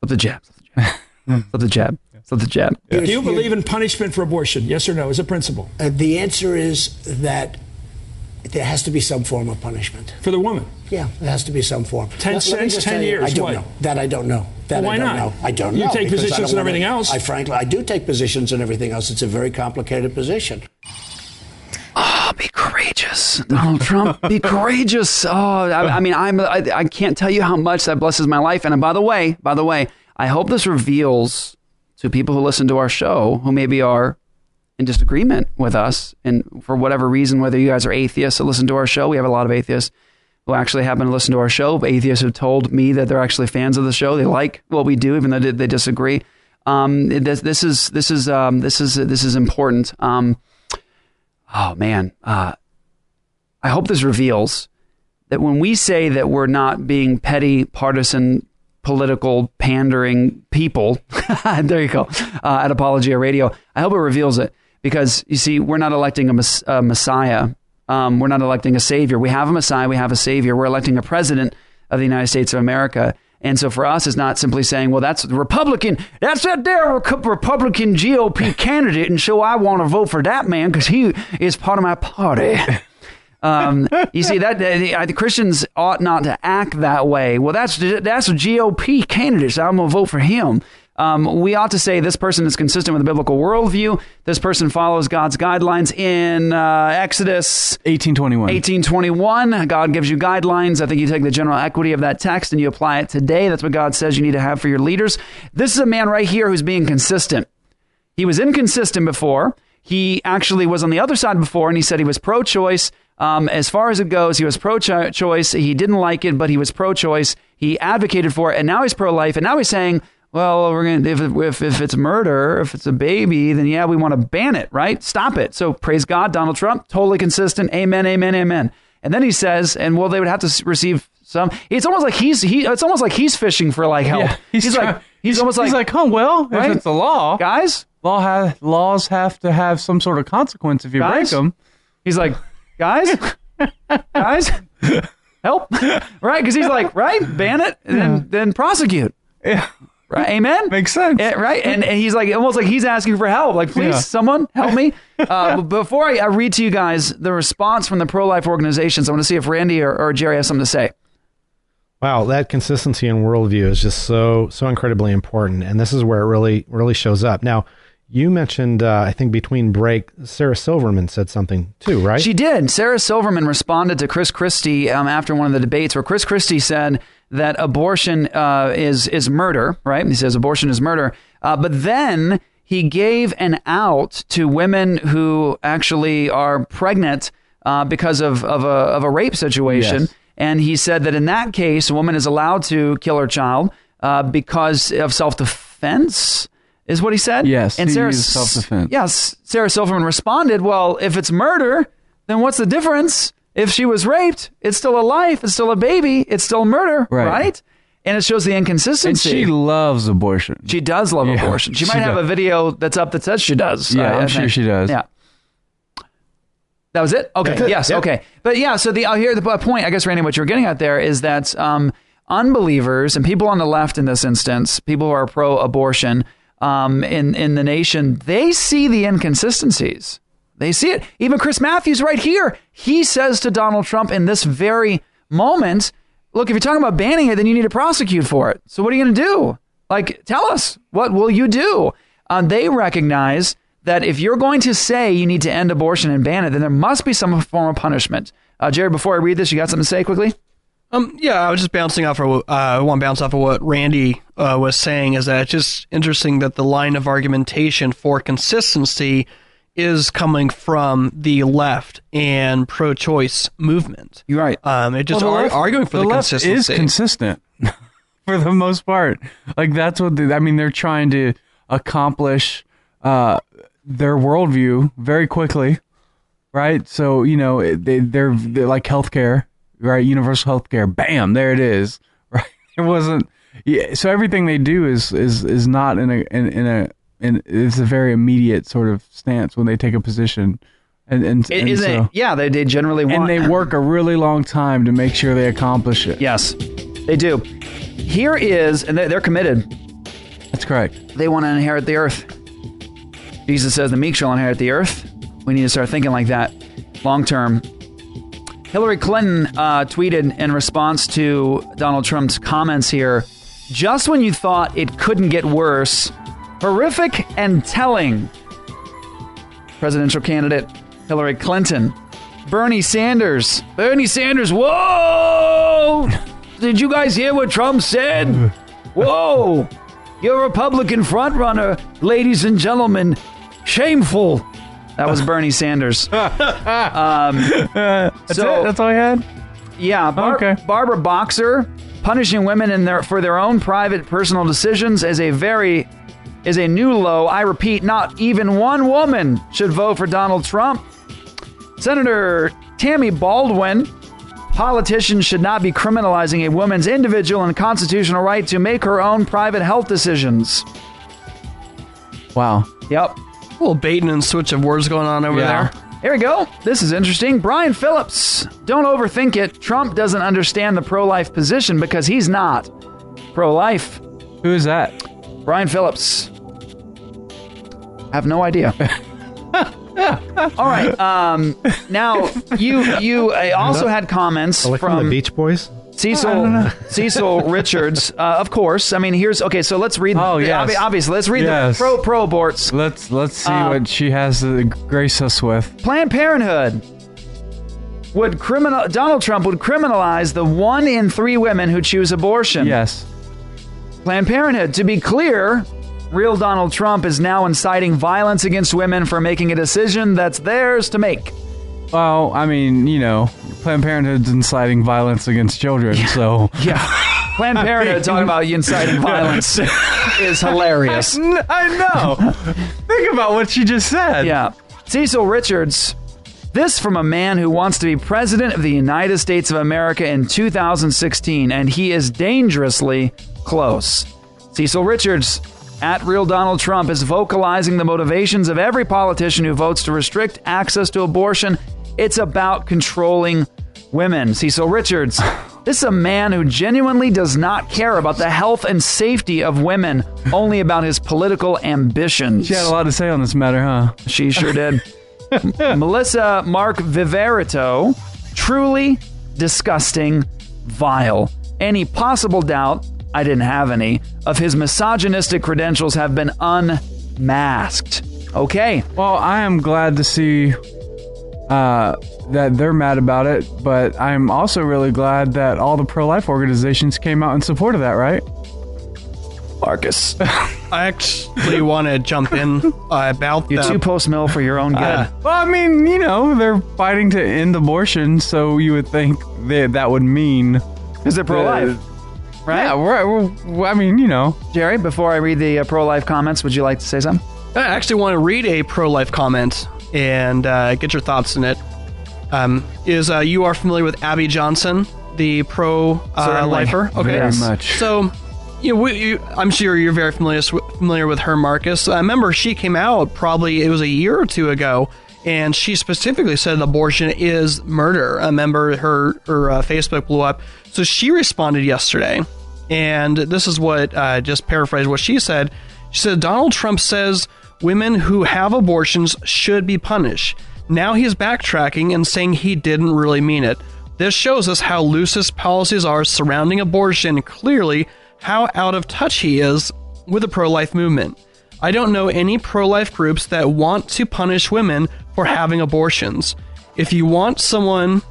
Slip the jab, slip the jab, slip the jab, slip the jab. do you believe in punishment for abortion? Yes or no? As a principle uh, the answer is that there has to be some form of punishment. for the woman. Yeah, there has to be some form. Ten Let- let cents, just 10 you, years, I don't what? know. That I don't know. That Well, why I don't not? know. I don't You know. take positions don't and everything wanna- else. I frankly, I do take positions and everything else. It's a very complicated position. Be courageous, Donald Trump. Be courageous. *laughs* Oh, I, I mean, I'm. I, I can't tell you how much that blesses my life. And by the way, by the way, I hope this reveals to people who listen to our show who maybe are in disagreement with us, and for whatever reason, whether you guys are atheists that listen to our show, we have a lot of atheists who actually happen to listen to our show. Atheists have told me that they're actually fans of the show. They like what we do, even though they, they disagree. Um, this, this is this is um, this is this is important. Um, oh man, uh, I hope this reveals that when we say that we're not being petty, partisan, political, pandering people, *laughs* there you go, uh, at Apologia Radio, I hope it reveals it because you see, we're not electing a, mess- a Messiah. Um, we're not electing a savior. We have a Messiah. We have a savior. We're electing a president of the United States of America. And so for us, it's not simply saying, well, that's the Republican, that's that there Republican GOP *laughs* candidate. And so I want to vote for that man because he is part of my party. *laughs* Um, you see that the Christians ought not to act that way. Well, that's that's a GOP candidate, so I'm gonna vote for him. Um, we ought to say this person is consistent with the biblical worldview. This person follows God's guidelines in uh, Exodus 1821. 1821. God gives you guidelines. I think you take the general equity of that text and you apply it today. That's what God says you need to have for your leaders. This is a man right here who's being consistent. He was inconsistent before. He actually was on the other side before, and he said he was pro choice. Um, as far as it goes, he was pro choice. He didn't like it, but he was pro choice. He advocated for it, and now he's pro life. And now he's saying, well, we're gonna if, if if it's murder, if it's a baby, then yeah, we want to ban it, right? Stop it. So praise God, Donald Trump, totally consistent. Amen, amen, amen. And then he says, and well, they would have to receive some. It's almost like he's he. It's almost like he's fishing for like help. Yeah, he's, he's like trying- he's, almost like he's like, oh well, Right? if it's a law, guys, law ha- laws have to have some sort of consequence if you Guys? break them. He's like, guys, guys, *laughs* help, right? Because he's like, right, ban it and then then prosecute. Yeah. Right, amen. Makes sense, right? And, and he's like, almost like he's asking for help. Like, please, Yeah. someone help me. *laughs* Uh, but before I, I read to you guys the response from the pro-life organizations, I want to see if Randy or, or Jerry has something to say. Wow, that consistency in worldview is just so so incredibly important, and this is where it really really shows up. Now, you mentioned uh, I think between break, Sarah Silverman said something too, right? She did. Sarah Silverman responded to Chris Christie um, after one of the debates where Chris Christie said that abortion uh, is is murder. Right? He says abortion is murder. Uh, but then he gave an out to women who actually are pregnant uh, because of of a of a rape situation. Yes. And he said that in that case, a woman is allowed to kill her child uh, because of self defense. Is what he said. Yes, and Sarah self-defense. Yes, Sarah Silverman responded, "Well, if it's murder, then what's the difference? If she was raped, it's still a life, it's still a baby, it's still murder, Right. right?" And it shows the And inconsistency. she loves abortion. She does love Yeah, abortion. She, she might have a video that's up that says she does. Yeah, I- I I'm sure she does. Yeah. That was it. Okay. It. Yes. Yep. Okay. But yeah. So the I'll hear the point. I guess Randy, what you're getting at there is that um, unbelievers and people on the left in this instance, people who are pro-abortion um, in in the nation, they see the inconsistencies. They see it. Even Chris Matthews, right here, he says to Donald Trump in this very moment, "Look, if you're talking about banning it, then you need to prosecute for it. So what are you going to do? Like, tell us what will you do?" Uh, they recognize that if you're going to say you need to end abortion and ban it, then there must be some form of punishment. Uh, Jared, before I read this, you got something to say quickly? Um, yeah, I was just bouncing off of uh, I want to bounce off of what Randy uh, was saying. Is that it's just interesting that the line of argumentation for consistency is coming from the left and pro-choice movement. You're right. Um, it just Well, the ar- left- arguing for the, left consistency is consistent. *laughs* for the most part. Like that's what they, I mean. They're trying to accomplish uh, their worldview very quickly, right? So you know they they're, they're like healthcare, right? Universal healthcare. Bam, there it is. *laughs* Right? It wasn't. Yeah. So everything they do is is is not in a in, in a in it's a very immediate sort of stance when they take a position. And and, It- and so, it? Yeah, they, they generally want. and they *laughs* work a really long time to make sure they accomplish it. Yes, they do. Here is, and they're, they're committed. That's correct. They want to inherit the earth. Jesus says the meek shall inherit the earth. We need to start thinking like that long term. Hillary Clinton uh, tweeted in response to Donald Trump's comments here just when you thought it couldn't get worse, horrific and telling. Presidential candidate Hillary Clinton. Bernie Sanders. Bernie Sanders, whoa! Did you guys hear what Trump said? Whoa! Your Republican frontrunner, ladies and gentlemen, shameful. That was *laughs* Bernie Sanders. *laughs* um, That's so- it. That's all I had. yeah, Bar- Barbara Boxer punishing women in their for their own private personal decisions is a very is a new low. I repeat, not even one woman should vote for Donald Trump. Senator Tammy Baldwin, politicians should not be criminalizing a woman's individual and constitutional right to make her own private health decisions. Wow. Yep. A little baiting and switch of words going on over Yeah. there. Here we go. This is interesting. Brian Phillips. Don't overthink it. Trump doesn't understand the pro life position because he's not pro life. Who is that? Brian Phillips. I have no idea. *laughs* All right. Um, now you you uh, also had comments Are from from the Beach Boys? Cecile Cecile *laughs* Richards. Uh, of course. I mean, here's okay. So let's read. Oh, the- yes. obvi- Obviously, let's read Yes. the pro pro aborts. Let's let's see Uh, what she has to grace us with. Planned Parenthood would criminal Donald Trump would criminalize the one in three women who choose abortion. Yes. Planned Parenthood. To be clear, real Donald Trump is now inciting violence against women for making a decision that's theirs to make. Well, I mean, you know, Planned Parenthood's inciting violence against children, so Yeah. *laughs* Planned Parenthood talking about inciting *laughs* violence is hilarious. I know. Think about what she just said. Yeah. Cecile Richards. This from a man who wants to be president of the United States of America in 2016, and he is dangerously close. Cecile Richards, at Real Donald Trump, is vocalizing the motivations of every politician who votes to restrict access to abortion. It's about controlling women. Cecile Richards. *sighs* This is a man who genuinely does not care about the health and safety of women, only about his political ambitions. She had a lot to say on this matter, huh? She sure did. *laughs* Melissa Mark Viverito, truly disgusting, vile. Any possible doubt, I didn't have any, of his misogynistic credentials have been unmasked. Okay. Well, I am glad to see uh, that they're mad about it, but I'm also really glad that all the pro-life organizations came out in support of that, right? Marcus. I actually *laughs* want to jump in uh, about You're the, too post mill for your own good. Uh, well, I mean, you know, they're fighting to end abortion, so you would think that that would mean is they're pro-life, right? Yeah, we're, we're, I mean, you know, Jerry, before I read the uh, pro life comments, would you like to say something? I actually want to read a pro life comment and uh, get your thoughts in it. Um, is uh, you are familiar with Abby Johnson, the pro uh, lifer? Very much. So, you know, we, you, I'm sure you're very familiar familiar with her, Marcus. I remember she came out probably it was a year or two ago, and she specifically said abortion is murder. I remember her her uh, Facebook blew up, so she responded yesterday, and this is what uh, just paraphrase what she said. She said Donald Trump says women who have abortions should be punished. Now he's backtracking and saying he didn't really mean it. This shows us how loose his policies are surrounding abortion, clearly how out of touch he is with the pro life movement. I don't know any pro life groups that want to punish women for having abortions. If you want someone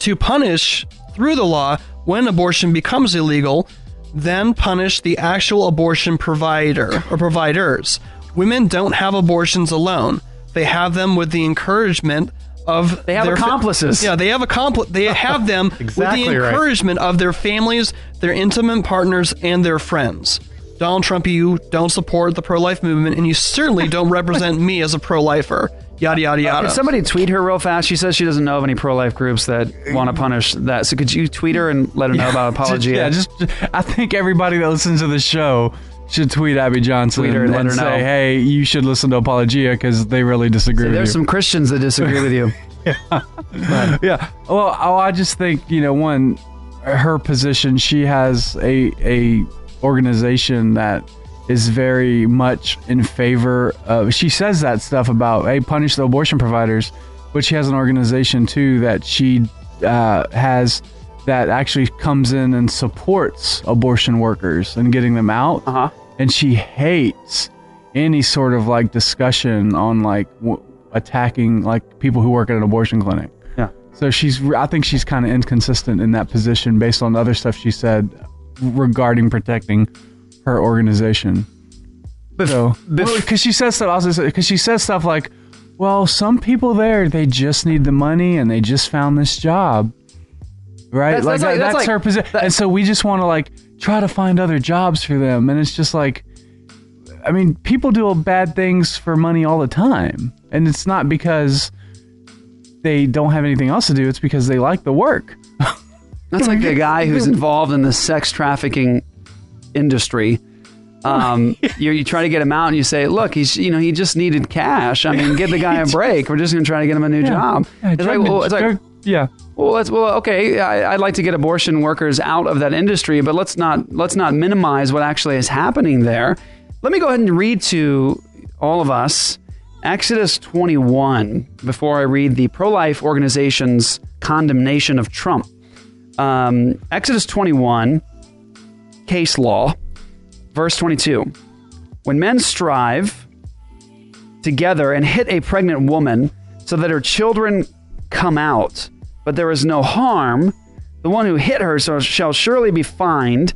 to punish through the law when abortion becomes illegal, then punish the actual abortion provider or providers. Women don't have abortions alone. They have them with the encouragement of They have their fa- accomplices. yeah, they have accomplice. They *laughs* have them Exactly with the right. encouragement of their families, their intimate partners, and their friends. Donald Trump, you don't support the pro-life movement, and you certainly don't *laughs* represent me as a pro-lifer. Yada yada yada. Could somebody tweet her real fast? She says she doesn't know of any pro life groups that want to punish that. So could you tweet her and let her know about *laughs* apologia? Yeah, just I think everybody that listens to the show should tweet Abby Johnson Tweet her and her say, know. "Hey, you should listen to Apologia because they really disagree." with There's you. some Christians that disagree with you. *laughs* yeah. Well, oh, I just think you know, one, her position. She has a a organization that is very much in favor of. She says that stuff about hey, punish the abortion providers, but she has an organization too that she uh, has that actually comes in and supports abortion workers and getting them out. Uh-huh. And she hates any sort of like discussion on like w- attacking like people who work at an abortion clinic. Yeah. So she's, I think she's kind of inconsistent in that position based on other stuff she said regarding protecting her organization. so, because she says stuff, because she says stuff like, "Well, some people there they just need the money and they just found this job." Right, That's- like, that's like- that's that's like- her position, and so we just want to like try to find other jobs for them, and it's just like, I mean, people do bad things for money all the time, and it's not because they don't have anything else to do; it's because they like the work. *laughs* That's like the guy who's *laughs* involved in the sex trafficking industry. Um, *laughs* you, you try to get him out, and you say, "Look, he's you know he just needed cash. I mean, give the guy a break. We're just going to try to get him a new Yeah. job." Yeah, It's like, well, it's like, drug- yeah. Well, let's well, okay. I, I'd like to get abortion workers out of that industry, but let's not let's not minimize what actually is happening there. Let me go ahead and read to all of us Exodus 21 before I read the pro-life organization's condemnation of Trump. Um, Exodus 21, case law, verse 22. When men strive together and hit a pregnant woman so that her children come out, but there is no harm, the one who hit her shall surely be fined,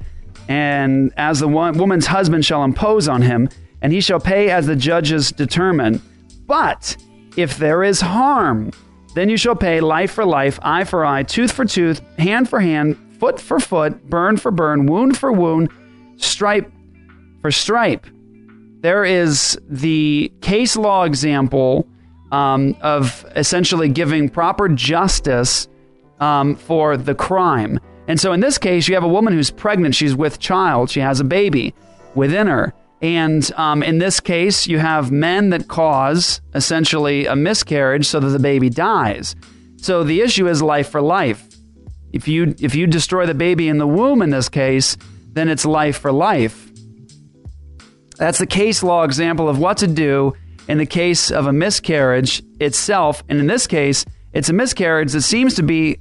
and as the woman's husband shall impose on him, and he shall pay as the judges determine. But if there is harm, then you shall pay life for life, eye for eye, tooth for tooth, hand for hand, foot for foot, burn for burn, wound for wound, stripe for stripe there is the case law example um, of essentially giving proper justice um, for the crime. And so in this case, you have a woman who's pregnant. She's with child. She has a baby within her. And um, in this case, you have men that cause essentially a miscarriage so that the baby dies. So the issue is life for life. If you if you destroy the baby in the womb in this case, then it's life for life. That's the case law example of what to do in the case of a miscarriage itself. And in this case, it's a miscarriage that seems to be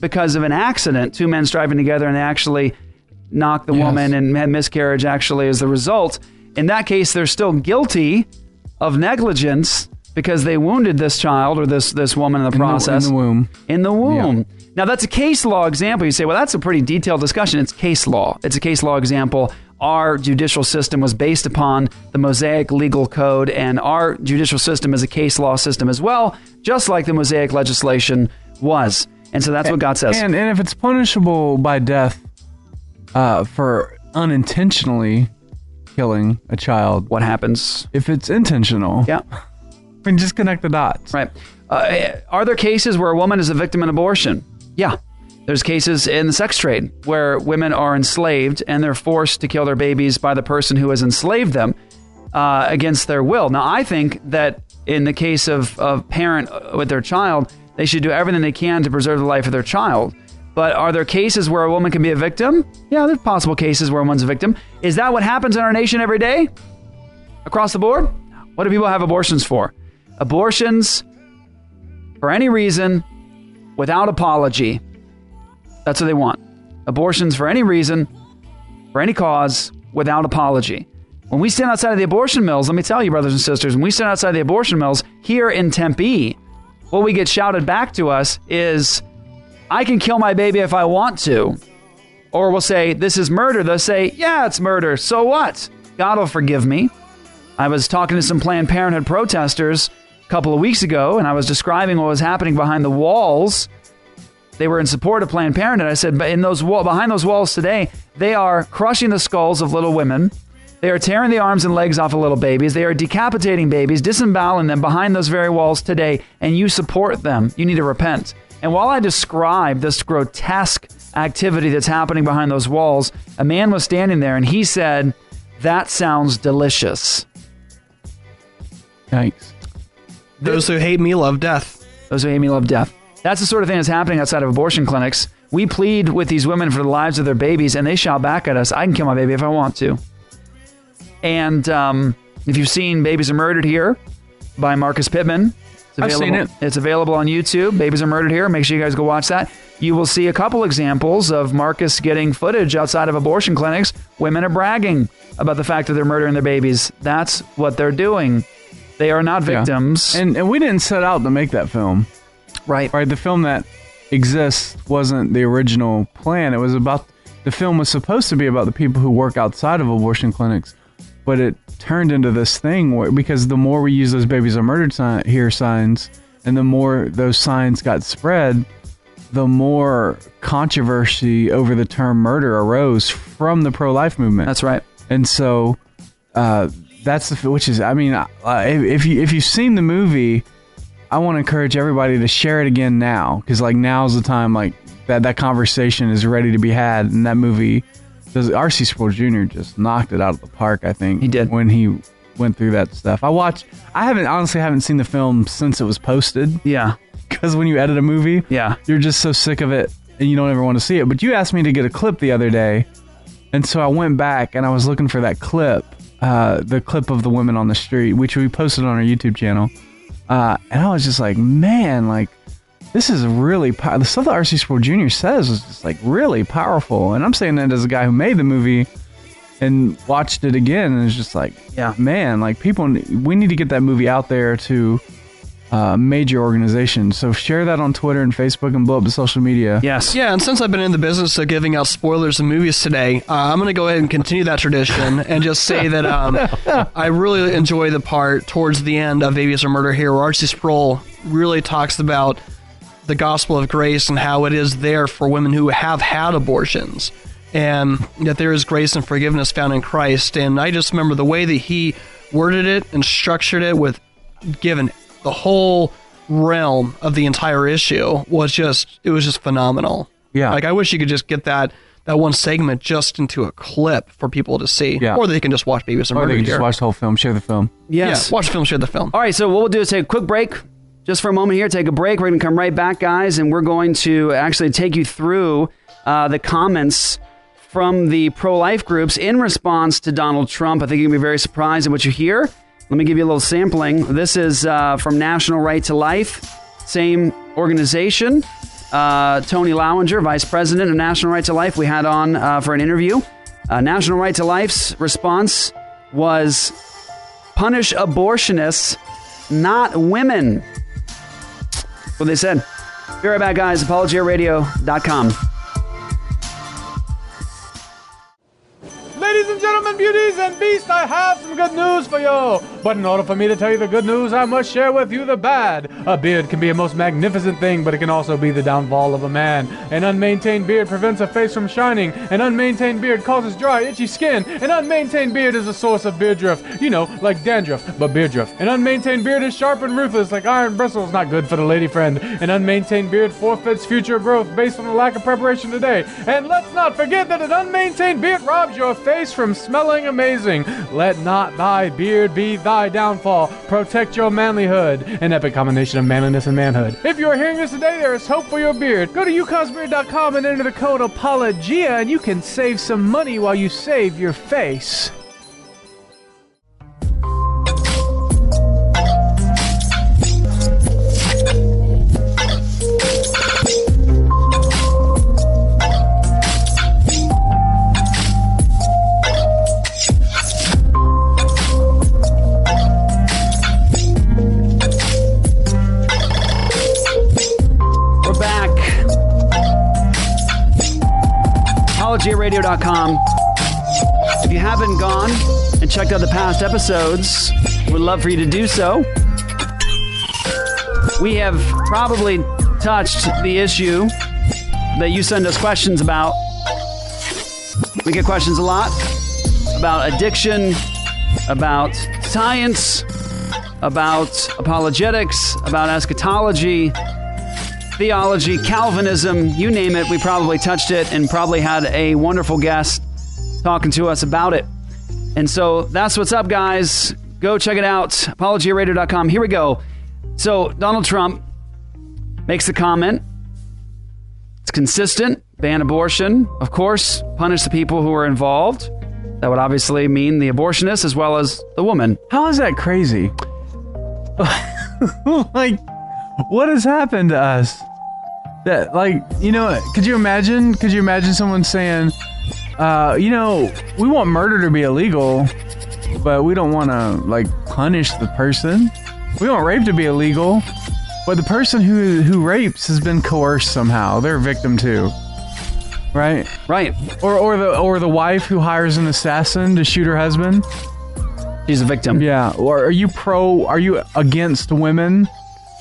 because of an accident, two men striving together and they actually knock the woman and had miscarriage actually as the result. In that case, they're still guilty of negligence because they wounded this child or this this woman in the In the- process in the womb. in the womb. Now that's a case law example. You say, well, that's a pretty detailed discussion. It's case law. It's a case law example. Our judicial system was based upon the Mosaic legal code, and our judicial system is a case law system as well, just like the Mosaic legislation was. And so that's what God says. And and if it's punishable by death, uh, for unintentionally killing a child, what happens? If it's intentional, yeah. *laughs* I mean, just connect the dots. Right. Uh, are there cases where a woman is a victim in abortion? Yeah. There's cases in the sex trade where women are enslaved and they're forced to kill their babies by the person who has enslaved them uh, against their will. Now, I think that in the case of a parent with their child, they should do everything they can to preserve the life of their child. But are there cases where a woman can be a victim? Yeah, there's possible cases where woman's a victim. Is that what happens in our nation every day? Across the board? What do people have abortions for? Abortions for any reason without apology. That's what they want. Abortions for any reason, for any cause, without apology. When we stand outside of the abortion mills, let me tell you, brothers and sisters, when we stand outside the abortion mills here in Tempe, what we get shouted back to us is, I can kill my baby if I want to. Or we'll say, This is murder. They'll say, Yeah, it's murder. So what? God will forgive me. I was talking to some Planned Parenthood protesters a couple of weeks ago, and I was describing what was happening behind the walls. They were in support of Planned Parenthood. I said, but in those wall, behind those walls today, they are crushing the skulls of little women. They are tearing the arms and legs off of little babies. They are decapitating babies, disemboweling them behind those very walls today, and you support them. You need to repent. And while I describe this grotesque activity that's happening behind those walls, a man was standing there and he said, That sounds delicious. Yikes. Those who hate me love death. Those who hate me love death. That's the sort of thing that's happening outside of abortion clinics. We plead with these women for the lives of their babies, and they shout back at us, I can kill my baby if I want to. And um, if you've seen Babies Are Murdered Here by Marcus Pittman, it's I've seen it. It's available on YouTube. Babies Are Murdered Here. Make sure you guys go watch that. You will see a couple examples of Marcus getting footage outside of abortion clinics. Women are bragging about the fact that they're murdering their babies. That's what they're doing. They are not Yeah. victims. And and we didn't set out to make that film. Right. Right. The film that exists wasn't the original plan. It was about the film was supposed to be about the people who work outside of abortion clinics, but it turned into this thing where because the more we use those babies are murdered sign, here signs, and the more those signs got spread, the more controversy over the term murder arose from the pro-life movement. That's right. And so uh, that's the which is I mean uh, if if you if you've seen the movie, I want to encourage everybody to share it again now because like now's the time like that that conversation is ready to be had and that movie does RC Sproul Jr. just knocked it out of the park I think he did. when he went through that stuff. I watched I haven't honestly haven't seen the film since it was posted. Yeah. Because when you edit a movie yeah. you're just so sick of it and you don't ever want to see it. But you asked me to get a clip the other day and so I went back and I was looking for that clip, uh, the clip of the women on the street, which we posted on our YouTube channel. Uh, and I was just like, man, like this is really pow- the stuff that RC Sproul Jr. says is just like really powerful. And I'm saying that as a guy who made the movie and watched it again, and it's just like, yeah, man, like people, we need to get that movie out there to uh, major organization. So share that on Twitter and Facebook and blow up the social media. Yes. Yeah, and since I've been in the business of giving out spoilers of movies today, uh, I'm going to go ahead and continue that tradition and just say that um, *laughs* I really enjoy the part towards the end of Babies Are Murder Here where RC Sproul really talks about the gospel of grace and how it is there for women who have had abortions and that there is grace and forgiveness found in Christ. And I just remember the way that he worded it and structured it with given the whole realm of the entire issue was just it was just phenomenal. Yeah. Like I wish you could just get that that one segment just into a clip for people to see. Yeah. Or they can just watch Babies and Or they Murder can just Here. watch the whole film, share the film. Yes. Yeah, watch the film, share the film. All right, so what we'll do is take a quick break just for a moment here, take a break. We're going to come right back, guys, and we're going to actually take you through uh, the comments from the pro life groups in response to Donald Trump. I think you're going to be very surprised at what you hear. Let me give you a little sampling. This is uh, from National Right to Life, same organization. Uh, Tony Lauinger, Vice President of National Right to Life, we had on uh, for an interview. Uh, National Right to Life's response was punish abortionists, not women. That's what they said. Be right back, guys. ApologiaRadio.com. beauties and beasts, I have some good news for you. But in order for me to tell you the good news, I must share with you the bad. A beard can be a most magnificent thing, but it can also be the downfall of a man. An unmaintained beard prevents a face from shining. An unmaintained beard causes dry, itchy skin. An unmaintained beard is a source of beard drift. You know, like dandruff, but beard drift. An unmaintained beard is sharp and ruthless, like iron bristles, not good for the lady friend. An unmaintained beard forfeits future growth based on the lack of preparation today. And let's not forget that an unmaintained beard robs your face from smelling amazing. Let not thy beard be thy downfall. Protect your manlyhood. An epic combination of manliness and manhood. If you are hearing this today, there is hope for your beard. Go to ucosbeard.com and enter the code APOLOGIA, and you can save some money while you save your face. If you haven't gone and checked out the past episodes, we'd love for you to do so. we have probably touched the issue that you send us questions about. We get questions a lot about addiction, about science, about apologetics, about eschatology, theology, Calvinism, you name it. We probably touched it and probably had a wonderful guest talking to us about it. And so that's what's up, guys. Go check it out. ApologiaRadio.com. Here we go. So Donald Trump makes the comment. It's consistent. Ban abortion. Of course, punish the people who are involved. That would obviously mean the abortionist as well as the woman. How is that crazy? *laughs* like, what has happened to us? That, like, you know, could you imagine? Could you imagine someone saying, uh, you know, we want murder to be illegal, but we don't want to, like, punish the person? We want rape to be illegal, but the person who who rapes has been coerced somehow. They're a victim too. Right? Right. Or or the or the wife who hires an assassin to shoot her husband. She's a victim. Yeah. Or are you pro are you against women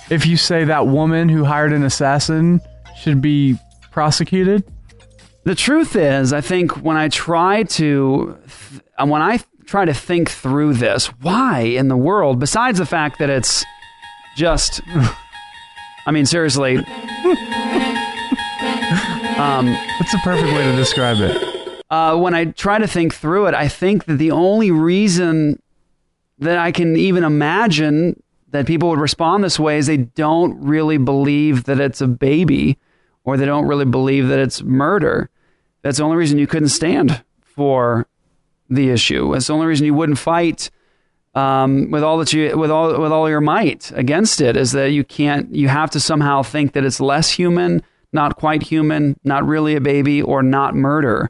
if you say that woman who hired an assassin should be prosecuted? The truth is, I think when I try to, th- when I try to think through this, why in the world, besides the fact that it's just, I mean, seriously, *laughs* um, what's the perfect way to describe it? Uh, when I try to think through it, I think that the only reason that I can even imagine that people would respond this way is they don't really believe that it's a baby or they don't really believe that it's murder. That's the only reason you couldn't stand for the issue. That's the only reason you wouldn't fight um, with all that you with all with all your might against it is that you can't you have to somehow think that it's less human, not quite human, not really a baby, or not murder.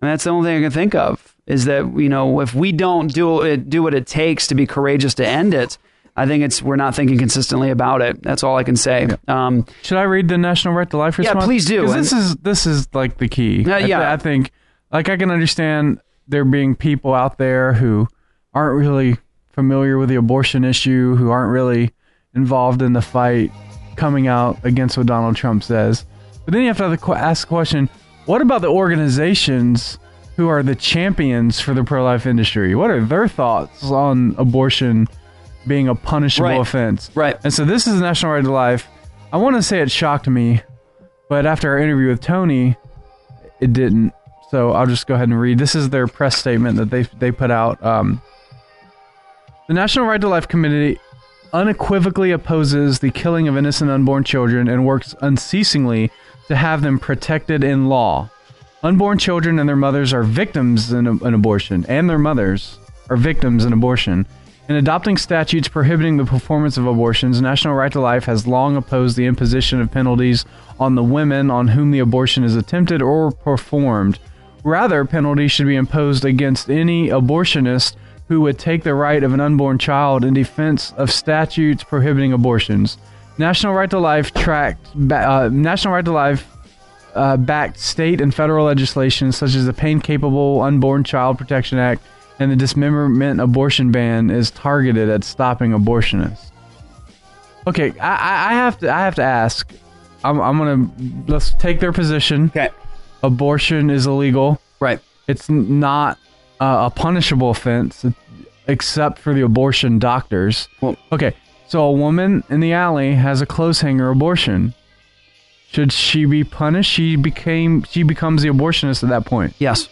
And that's the only thing I can think of is that you know if we don't do it do what it takes to be courageous to end it, I think it's we're not thinking consistently about it. That's all I can say. Um, Should I read the National Right to Life response? Yeah, response? please do. 'Cause And- This is this is like the key. Yeah, I th- yeah. I think like I can understand there being people out there who aren't really familiar with the abortion issue, who aren't really involved in the fight, coming out against what Donald Trump says. But then you have to have to qu- ask the question: What about the organizations who are the champions for the pro-life industry? What are their thoughts on abortion being a punishable Right. offense? Right. And so this is the National Right to Life. I want to say it shocked me, but after our interview with Tony, it didn't. So I'll just go ahead and read. This is their press statement that they they put out. Um, the National Right to Life Committee unequivocally opposes the killing of innocent unborn children and works unceasingly to have them protected in law. Unborn children and their mothers are victims in an abortion, and their mothers are victims in abortion. In adopting statutes prohibiting the performance of abortions, National Right to Life has long opposed the imposition of penalties on the women on whom the abortion is attempted or performed. Rather, penalties should be imposed against any abortionist who would take the right of an unborn child in defense of statutes prohibiting abortions. National Right to Life tracked uh, National Right to Life uh, backed state and federal legislation such as the Pain Capable Unborn Child Protection Act and the Dismemberment Abortion Ban is targeted at stopping abortionists. Okay, I, I- I have to I have to ask. I'm, I'm gonna let's take their position. Okay. Abortion is illegal. Right. It's not uh, a punishable offense except for the abortion doctors. Well, okay. So a woman in the alley has a clothes hanger abortion. Should she be punished? She became she becomes the abortionist at that point. Yes.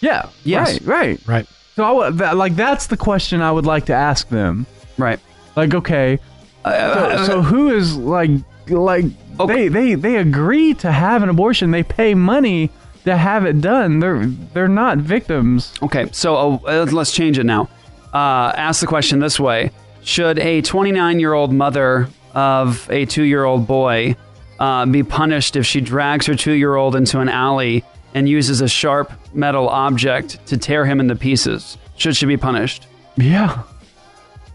Yeah. Yes. Right. Right. Right. So I that, like that's the question I would like to ask them. Right. Like okay. so, so who is like like they they they agree to have an abortion. They pay money to have it done. They're they're not victims. Okay, so uh, let's change it now. Uh, ask the question this way: Should a 29-year-old mother of a two-year-old boy uh, be punished if she drags her two-year-old into an alley and uses a sharp metal object to tear him into pieces? Should she be punished? Yeah,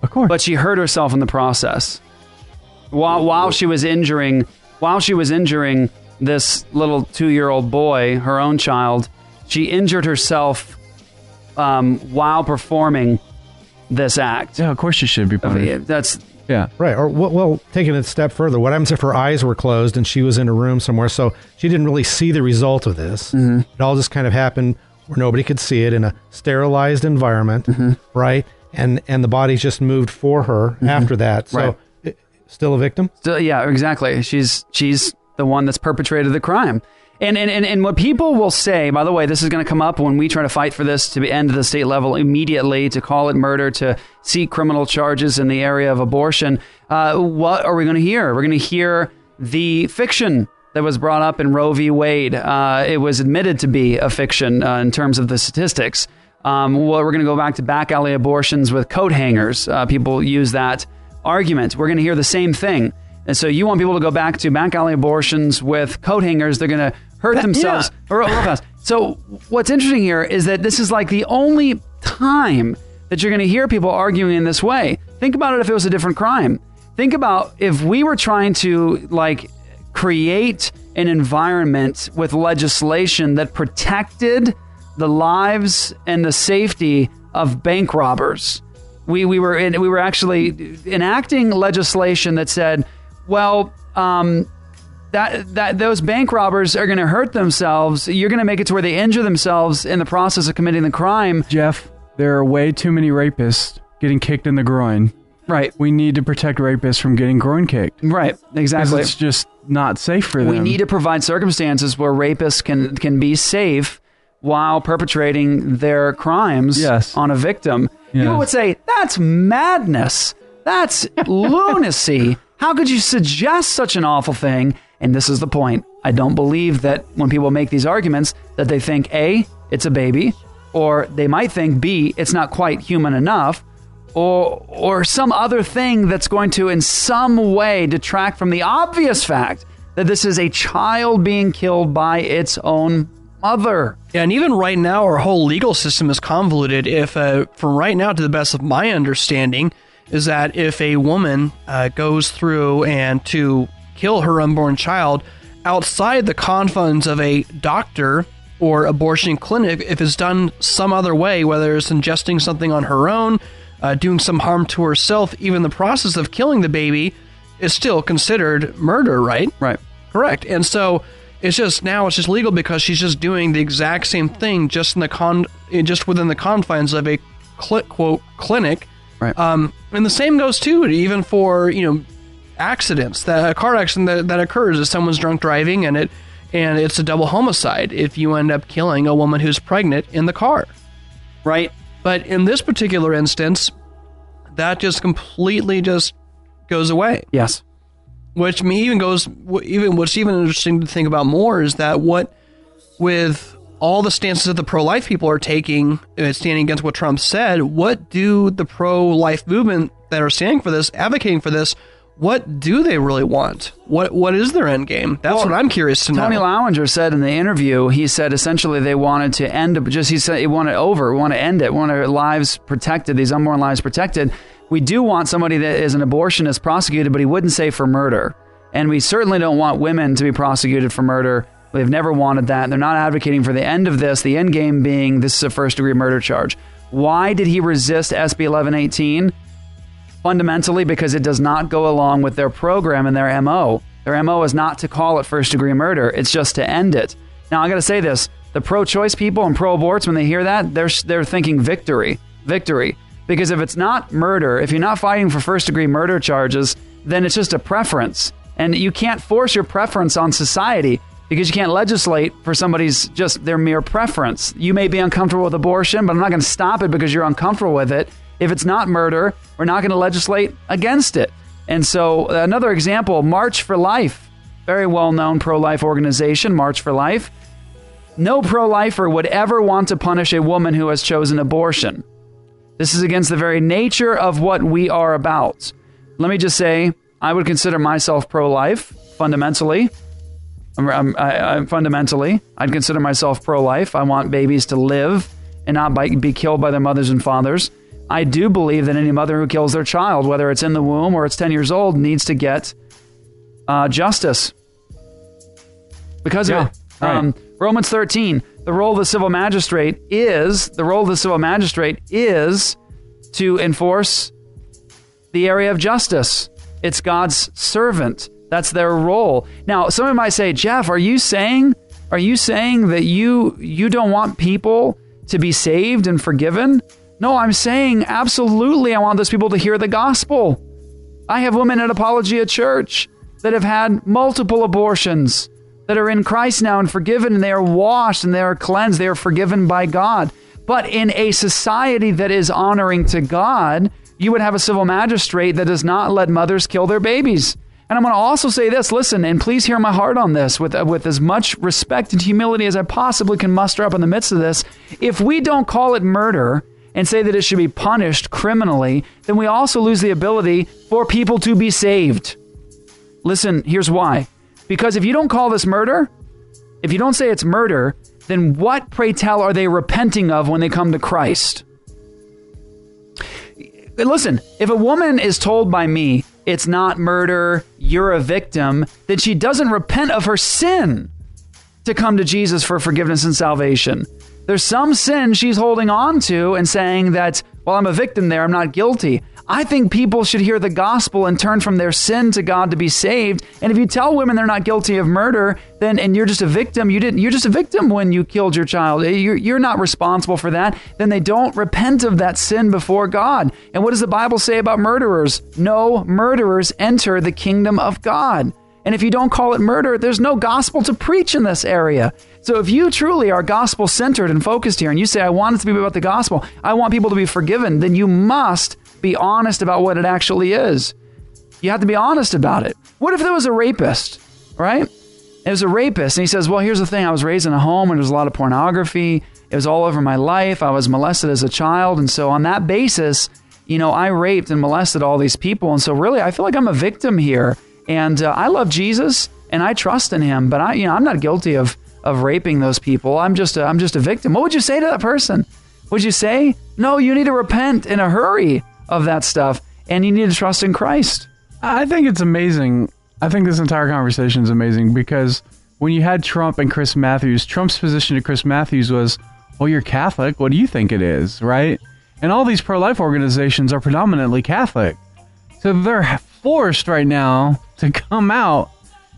of course. But she hurt herself in the process. While while she was injuring, while she was injuring this little two-year-old boy, her own child, she injured herself um, while performing this act. Yeah, of course she should be punished. That's Yeah. Right. Or well, well, taking it a step further, what happens if her eyes were closed and she was in a room somewhere, so she didn't really see the result of this? Mm-hmm. It all just kind of happened where nobody could see it in a sterilized environment, Mm-hmm. right? And and the body just moved for her after that. So, Right. it- still a victim. Still, yeah, exactly. She's she's the one that's perpetrated the crime. And, and, and, and what people will say, by the way, this is going to come up when we try to fight for this to be end at the state level immediately, to call it murder, to seek criminal charges in the area of abortion. Uh, what are we going to hear? We're going to hear the fiction that was brought up in Roe v. Wade. Uh, it was admitted to be a fiction uh, in terms of the statistics. Um, well, we're going to go back to back alley abortions with coat hangers. Uh, people use that argument. We're going to hear the same thing. And so you want people to go back to back alley abortions with coat hangers. They're going to hurt themselves. yeah. Fast. So what's interesting here is that this is like the only time that you're going to hear people arguing in this way. Think about it if it was a different crime. Think about if we were trying to like create an environment with legislation that protected the lives and the safety of bank robbers. We, we were in, we were actually enacting legislation that said, well, um, that that those bank robbers are going to hurt themselves. You're going to make it to where they injure themselves in the process of committing the crime. Jeff, there are way too many rapists getting kicked in the groin. Right. We need to protect rapists from getting groin kicked. Right. Exactly. It's just not safe for them. We need to provide circumstances where rapists can can be safe while perpetrating their crimes Yes. on a victim. People would say that's madness. That's *laughs* lunacy. How could you suggest such an awful thing? And this is the point. I don't believe that when people make these arguments that they think A, it's a baby, or they might think B, it's not quite human enough, or or some other thing that's going to in some way detract from the obvious fact that this is a child being killed by its own mother. Yeah, and even right now, our whole legal system is convoluted. If, uh, from right now, to the best of my understanding, is that if a woman uh, goes through and to kill her unborn child outside the confines of a doctor or abortion clinic, if it's done some other way, whether it's ingesting something on her own, uh, doing some harm to herself, even the process of killing the baby is still considered murder, right? Right. Correct. And so it's just now it's just legal because she's just doing the exact same thing just in the con eh, just within the confines of a cl- quote clinic. Right. Um, and the same goes too even for you know accidents that a car accident that, that occurs is someone's drunk driving and it and it's a double homicide if you end up killing a woman who's pregnant in the car. Right. But in this particular instance, that just completely just goes away. Yes. Which me even goes even what's even interesting to think about more is that what with all the stances that the pro-life people are taking, uh, standing against what Trump said, what do the pro-life movement that are standing for this, advocating for this, what do they really want? What what is their end game? That's Well, what I'm curious to know. Tony Lauinger said in the interview, he said essentially they wanted to end just he said he wanted it over, we want to end it, we want our lives protected, these unborn lives protected. We do want somebody that is an abortionist prosecuted, but he wouldn't say for murder. And we certainly don't want women to be prosecuted for murder. They've never wanted that. They're not advocating for the end of this, the end game being this is a first degree murder charge. Why did he resist SB 1118? Fundamentally because it does not go along with their program and their MO. Their MO is not to call it first degree murder, it's just to end it. Now, I got to say this the pro choice people and pro aborts, when they hear that, they're, they're thinking victory. Victory. Because if it's not murder, if you're not fighting for first degree murder charges, then it's just a preference. And you can't force your preference on society because you can't legislate for somebody's just their mere preference. You may be uncomfortable with abortion, but I'm not going to stop it because you're uncomfortable with it. If it's not murder, we're not going to legislate against it. And so, another example March for Life, very well known pro life organization, March for Life. No pro lifer would ever want to punish a woman who has chosen abortion. This is against the very nature of what we are about. Let me just say, I would consider myself pro life fundamentally. I'm, I'm, I, I'm fundamentally, I'd consider myself pro life. I want babies to live and not by, be killed by their mothers and fathers. I do believe that any mother who kills their child, whether it's in the womb or it's 10 years old, needs to get uh, justice because Yeah, of it. Um, Romans 13, the role of the civil magistrate is the role of the civil magistrate is to enforce the area of justice. It's God's servant. That's their role. Now, someone might say, Jeff, are you saying are you saying that you you don't want people to be saved and forgiven? No, I'm saying absolutely I want those people to hear the gospel. I have women at Apologia Church that have had multiple abortions that are in Christ now and forgiven and they are washed and they are cleansed. They are forgiven by God. But in a society that is honoring to God, you would have a civil magistrate that does not let mothers kill their babies. And I'm going to also say this listen, and please hear my heart on this with, with as much respect and humility as I possibly can muster up in the midst of this. If we don't call it murder and say that it should be punished criminally, then we also lose the ability for people to be saved. Listen, here's why. Because if you don't call this murder, if you don't say it's murder, then what, pray tell, are they repenting of when they come to Christ? Listen, if a woman is told by me, it's not murder, you're a victim, then she doesn't repent of her sin to come to Jesus for forgiveness and salvation. There's some sin she's holding on to and saying that, well, I'm a victim there, I'm not guilty. I think people should hear the gospel and turn from their sin to God to be saved. And if you tell women they're not guilty of murder, then and you're just a victim, you didn't you're just a victim when you killed your child. Eh, you're, you're not responsible for that. Then they don't repent of that sin before God. And what does the Bible say about murderers? No murderers enter the kingdom of God. And if you don't call it murder, there's no gospel to preach in this area. So if you truly are gospel centered and focused here and you say, I want it to be about the gospel, I want people to be forgiven, then you must be honest about what it actually is. You have to be honest about it. What if there was a rapist, right? It was a rapist, and he says, Well, here's the thing I was raised in a home and there was a lot of pornography. It was all over my life. I was molested as a child. And so, on that basis, you know, I raped and molested all these people. And so, really, I feel like I'm a victim here. And uh, I love Jesus and I trust in him, but I, you know, I'm not guilty of of raping those people. I'm just a, I'm just a victim. What would you say to that person? Would you say, "No, you need to repent in a hurry of that stuff and you need to trust in Christ?" I think it's amazing. I think this entire conversation is amazing because when you had Trump and Chris Matthews, Trump's position to Chris Matthews was, "Well, you're Catholic. What do you think it is?" Right? And all these pro-life organizations are predominantly Catholic. So they're forced right now to come out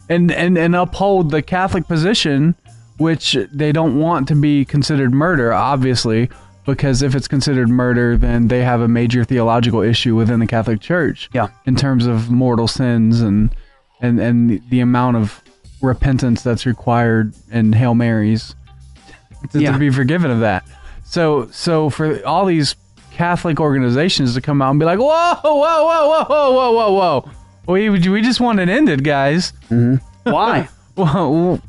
and, and, and uphold the Catholic position which they don't want to be considered murder, obviously, because if it's considered murder, then they have a major theological issue within the Catholic Church. Yeah. In terms of mortal sins and and and the amount of repentance that's required in Hail Marys to, yeah. to be forgiven of that. So so for all these Catholic organizations to come out and be like, whoa, whoa, whoa, whoa, whoa, whoa, whoa, we we just want it ended, guys. Mm-hmm. *laughs* Why? well,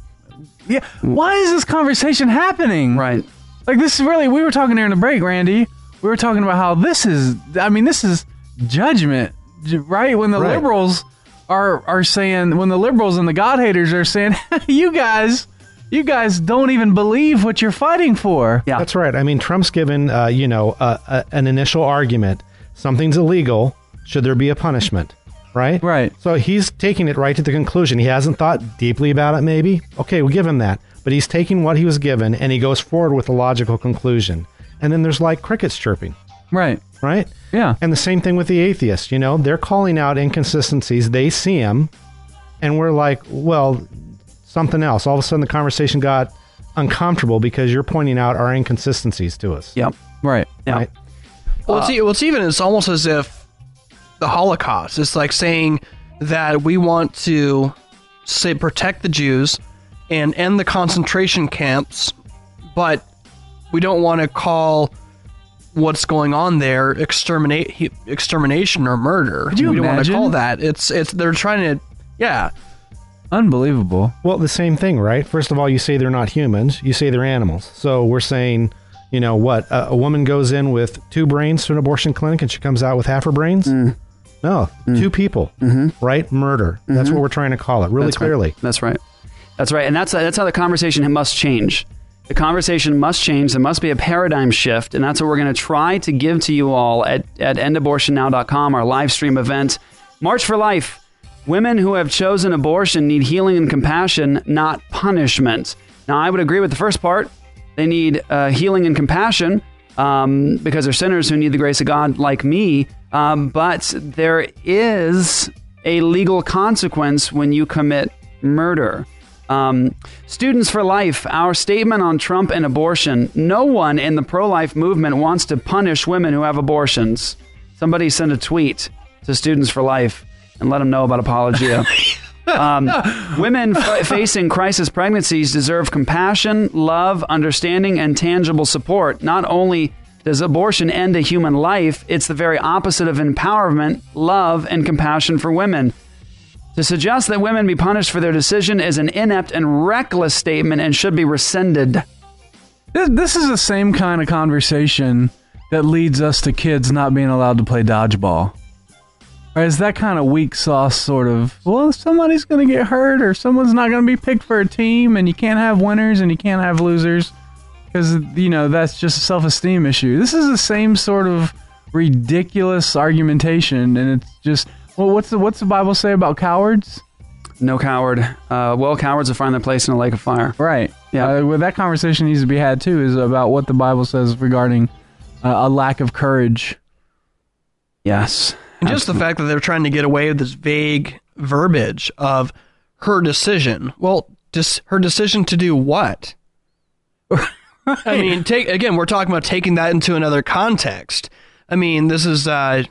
yeah. Why is this conversation happening? Right. Like this is really. We were talking during the break, Randy. We were talking about how this is. I mean, this is judgment, right? When the Right. liberals are are saying, when the liberals and the God haters are saying, *laughs* you guys, you guys don't even believe what you're fighting for. Yeah, that's right. I mean, Trump's given, uh, you know, uh, uh, an initial argument. Something's illegal. Should there be a punishment? Right. Right. So he's taking it right to the conclusion. He hasn't thought deeply about it. Maybe. Okay, we'll give him that. But he's taking what he was given and he goes forward with a logical conclusion. And then there's like crickets chirping. Right. Right. Yeah. And the same thing with the atheists. You know, they're calling out inconsistencies. They see them, and we're like, well, something else. All of a sudden, the conversation got uncomfortable because you're pointing out our inconsistencies to us. Yep. Right. Yeah. Right? Well, it's, e- well, it's even it's almost as if the Holocaust. It's like saying that we want to say protect the Jews and end the concentration camps, but we don't want to call what's going on there exterminate extermination or murder. Could you we don't want to call that. It's it's they're trying to yeah. Unbelievable. Well, the same thing, right? First of all, you say they're not humans. You say they're animals. So we're saying, you know, what? A, a woman goes in with two brains to an abortion clinic and she comes out with half her brains? Mm. No, two people, right? Murder. That's Mhm. what we're trying to call it, really That's right. clearly. That's right. That's right. And that's that's how the conversation must change. The conversation must change. There must be a paradigm shift, and that's what we're going to try to give to you all at at endabortionnow.com, our live stream event, March for Life. Women who have chosen abortion need healing and compassion, not punishment. Now, I would agree with the first part. They need uh, healing and compassion. Um, because they're sinners who need the grace of God, like me. Um, but there is a legal consequence when you commit murder. Um, Students for Life, our statement on Trump and abortion. No one in the pro life movement wants to punish women who have abortions. Somebody send a tweet to Students for Life and let them know about Apologia. *laughs* Um, women f- facing crisis pregnancies deserve compassion, love, understanding, and tangible support. Not only does abortion end a human life, it's the very opposite of empowerment, love, and compassion for women. To suggest that women be punished for their decision is an inept and reckless statement and should be rescinded. This, this is the same kind of conversation that leads us to kids not being allowed to play dodgeball. Or is that kind of weak sauce sort of, well, somebody's going to get hurt or someone's not going to be picked for a team and you can't have winners and you can't have losers because, you know, that's just a self esteem issue. This is the same sort of ridiculous argumentation and it's just, well, what's the, what's the Bible say about cowards? No coward. Uh, well, cowards will find their place in a lake of fire. Right. Yeah. Uh, well, that conversation needs to be had too. Is about what the Bible says regarding uh, a lack of courage. Yes. And just the fact that they're trying to get away with this vague verbiage of her decision. Well, just her decision to do what? *laughs* I mean, take again, we're talking about taking that into another context. I mean, this is uh,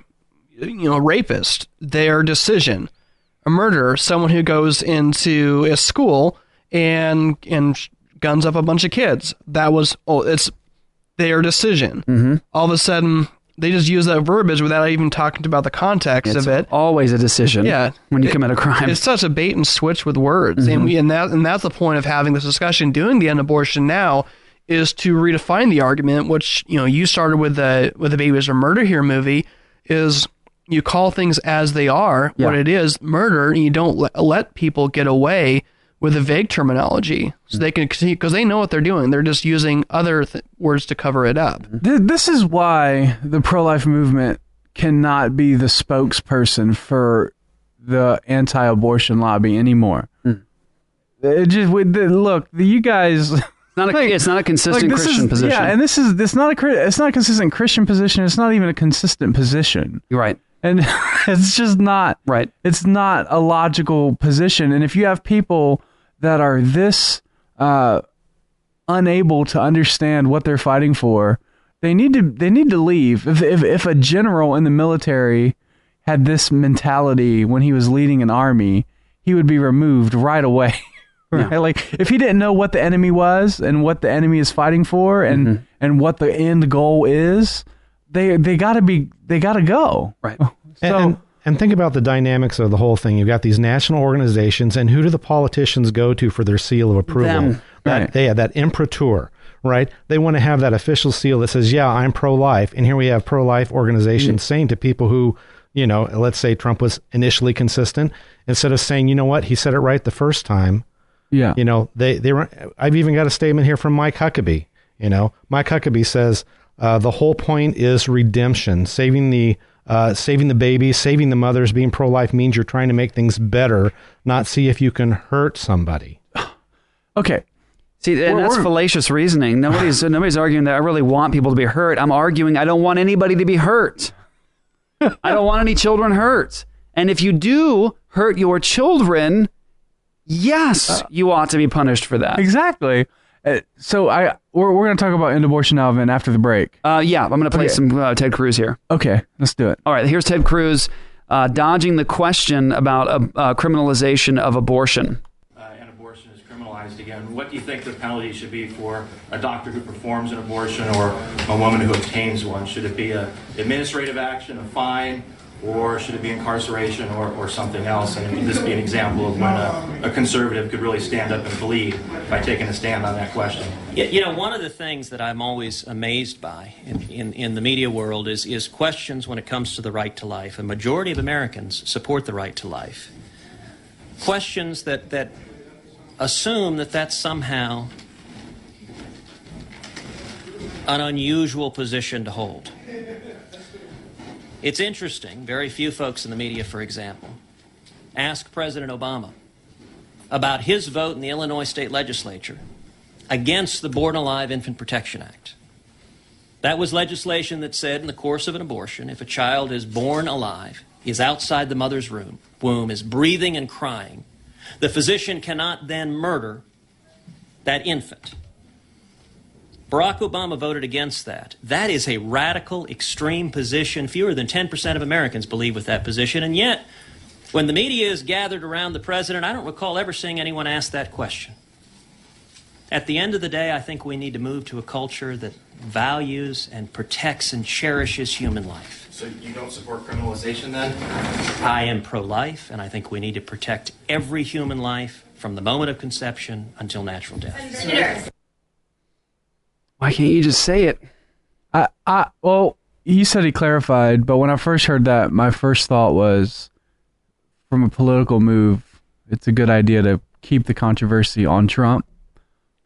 you know, a rapist, their decision. A murderer, someone who goes into a school and and guns up a bunch of kids. That was oh, it's their decision. Mm-hmm. All of a sudden, they just use that verbiage without even talking about the context It's of it. always a decision. Yeah, when you It- commit a crime. It's such a bait and switch with words, and Mhm. we and that and that's the point of having this discussion. Doing the end abortion now is to redefine the argument, which you know you started with the with the babies or murder here movie is you call things as they are, what it is, murder, and you don't let, let people get away with a vague terminology, so they can because they know what they're doing. They're just using other th- words to cover it up. This is why the pro life movement cannot be the spokesperson for the anti abortion lobby anymore. Hmm. It just with the, look, the, you guys. It's not a, *laughs* it's not a consistent this Christian is, position. Yeah, and this is it's not a it's not a consistent Christian position. It's not even a consistent position. You're right. And *laughs* it's just not right. It's not a logical position. And if you have people that are this uh, unable to understand what they're fighting for, they need to they need to leave. If if if a general in the military had this mentality when he was leading an army, he would be removed right away. *laughs* Right? Like if he didn't know what the enemy was and what the enemy is fighting for and and what the end goal is, they they got to be they got to go. Right. *laughs* And, and, and think about the dynamics of the whole thing. You've got these national organizations, and who do the politicians go to for their seal of approval? Them. That, Right. They have that imprimatur, right? They want to have that official seal that says, "Yeah, I'm pro-life." And here we have pro-life organizations saying to people who, you know, let's say Trump was initially consistent, instead of saying, "You know what? He said it right the first time." Yeah. You know, they they were. I've even got a statement here from Mike Huckabee. You know, Mike Huckabee says uh, the whole point is redemption, saving the uh, saving the babies, saving the mothers. Being pro life means you're trying to make things better, not see if you can hurt somebody. *sighs* Okay. See, and We're- that's we're- fallacious reasoning. Nobody's *laughs* nobody's arguing that I really want people to be hurt. I'm arguing I don't want anybody to be hurt. I don't want any children hurt. And if you do hurt your children, yes, you ought to be punished for that. Exactly. Uh, so I we're we're gonna talk about end abortion now, Vin, after the break. Uh, yeah, I'm gonna play Okay. some uh, Ted Cruz here. Okay, let's do it. All right, here's Ted Cruz uh, dodging the question about uh, uh, criminalization of abortion. and abortion is criminalized again. What do you think the penalty should be for a doctor who performs an abortion or a woman who obtains one? Should it be a administrative action, a fine, or should it be incarceration or, or something else? And would this be an example of when a, a conservative could really stand up and bleed by taking a stand on that question? You know, one of the things that I'm always amazed by in, in, in the media world is, is questions when it comes to the right to life. A majority of Americans support the right to life. Questions that, that assume that that's somehow an unusual position to hold. It's interesting, very few folks in the media, for example, ask President Obama about his vote in the Illinois state legislature against the Born Alive Infant Protection Act. That was legislation that said in the course of an abortion, if a child is born alive, is outside the mother's room, womb, is breathing and crying, the physician cannot then murder that infant. Barack Obama voted against that. That is a radical, extreme position. Fewer than 10% of Americans believe with that position. And yet, when the media is gathered around the president, I don't recall ever seeing anyone ask that question. At the end of the day, I think we need to move to a culture that values and protects and cherishes human life. So you don't support criminalization then? I am pro life, and I think we need to protect every human life from the moment of conception until natural death. Why can't you just say it? I, I, well, you said he clarified, but when I first heard that, my first thought was, from a political move, it's a good idea to keep the controversy on Trump.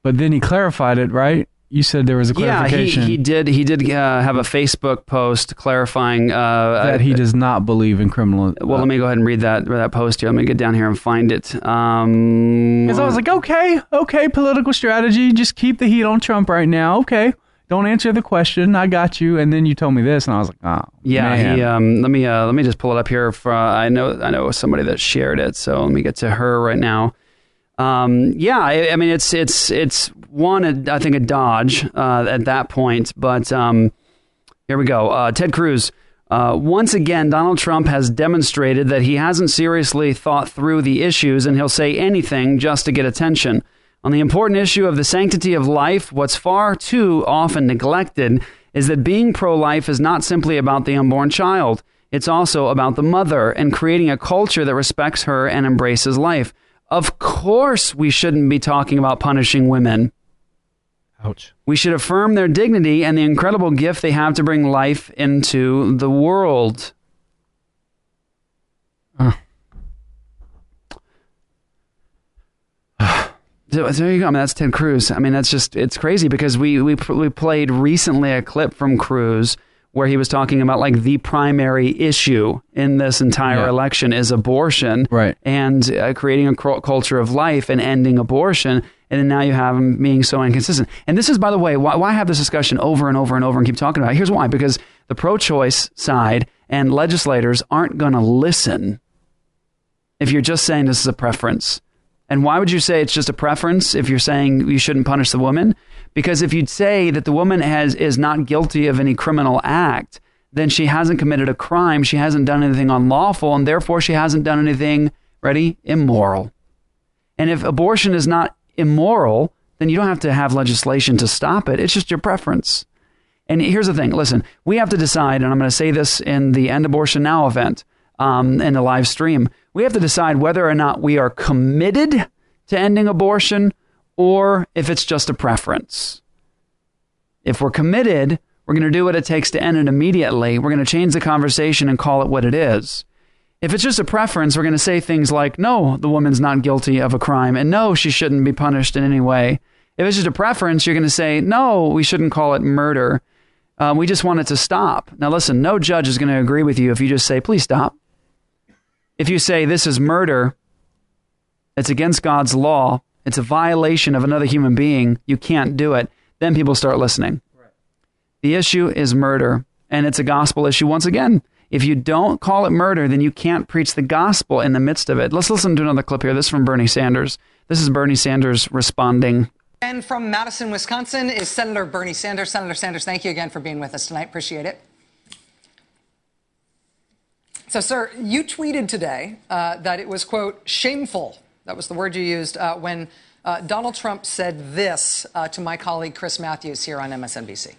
But then he clarified it, right? You said there was a clarification. Yeah, he, he did. He did uh, have a Facebook post clarifying uh, that he does not believe in criminal. Well, let me go ahead and read that that post here. Let me get down here and find it. Um, Because I was like, okay, okay, political strategy. Just keep the heat on Trump right now. Okay, don't answer the question. I got you. And then you told me this, and I was like, oh, yeah, man. he. Um, let me uh, let me just pull it up here. For I know I know somebody that shared it. So let me get to her right now. Um, yeah, I, I mean it's it's it's one I think a dodge uh, at that point, but um, here we go. Uh, Ted Cruz. Uh, once again, Donald Trump has demonstrated that he hasn't seriously thought through the issues and he'll say anything just to get attention. On the important issue of the sanctity of life, what's far too often neglected is that being pro life is not simply about the unborn child. It's also about the mother and creating a culture that respects her and embraces life. Of course, we shouldn't be talking about punishing women. Ouch. We should affirm their dignity and the incredible gift they have to bring life into the world. So *sighs* there you go. I mean, that's Ted Cruz. I mean, that's just it's crazy because we we we played recently a clip from Cruz where he was talking about like the primary issue in this entire Yeah. election is abortion, right? And uh, creating a culture of life and ending abortion. And then now you have him being so inconsistent. And this is, by the way, why, why have this discussion over and over and over and keep talking about it? Here's why: because the pro-choice side and legislators aren't going to listen if you're just saying this is a preference. And why would you say it's just a preference if you're saying you shouldn't punish the woman? Because if you'd say that the woman has is not guilty of any criminal act, then she hasn't committed a crime, she hasn't done anything unlawful, and therefore she hasn't done anything, ready, immoral. And if abortion is not immoral, then you don't have to have legislation to stop it. It's just your preference. And here's the thing listen, we have to decide, and I'm going to say this in the End Abortion Now event um, in the live stream. We have to decide whether or not we are committed to ending abortion or if it's just a preference. If we're committed, we're going to do what it takes to end it immediately. We're going to change the conversation and call it what it is. If it's just a preference, we're going to say things like, no, the woman's not guilty of a crime, and no, she shouldn't be punished in any way. If it's just a preference, you're going to say, no, we shouldn't call it murder. Um, we just want it to stop. Now, listen, no judge is going to agree with you if you just say, please stop. If you say this is murder, it's against God's law, it's a violation of another human being, you can't do it, then people start listening. The issue is murder, and it's a gospel issue once again. If you don't call it murder, then you can't preach the gospel in the midst of it. Let's listen to another clip here. This is from Bernie Sanders. This is Bernie Sanders responding. And from Madison, Wisconsin is Senator Bernie Sanders. Senator Sanders, thank you again for being with us tonight. Appreciate it. So, sir, you tweeted today uh, that it was, quote, shameful. That was the word you used uh, when uh, Donald Trump said this uh, to my colleague Chris Matthews here on MSNBC.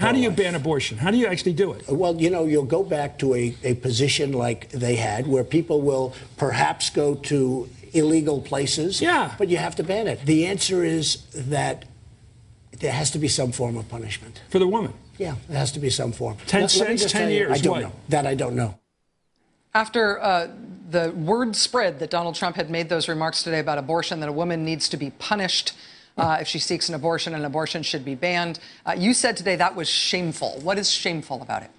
How do you ban abortion? How do you actually do it? Well, you know, you'll go back to a, a position like they had where people will perhaps go to illegal places. Yeah. But you have to ban it. The answer is that there has to be some form of punishment. For the woman? Yeah, it has to be some form. Ten Let- let cents, just 10 tell you, years, I don't what? know. That I don't know. After uh, the word spread that Donald Trump had made those remarks today about abortion, that a woman needs to be punished uh, if she seeks an abortion and abortion should be banned, uh, you said today that was shameful. What is shameful about it?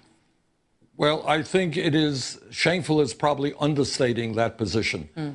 Well, I think it is shameful is probably understating that position. Mm.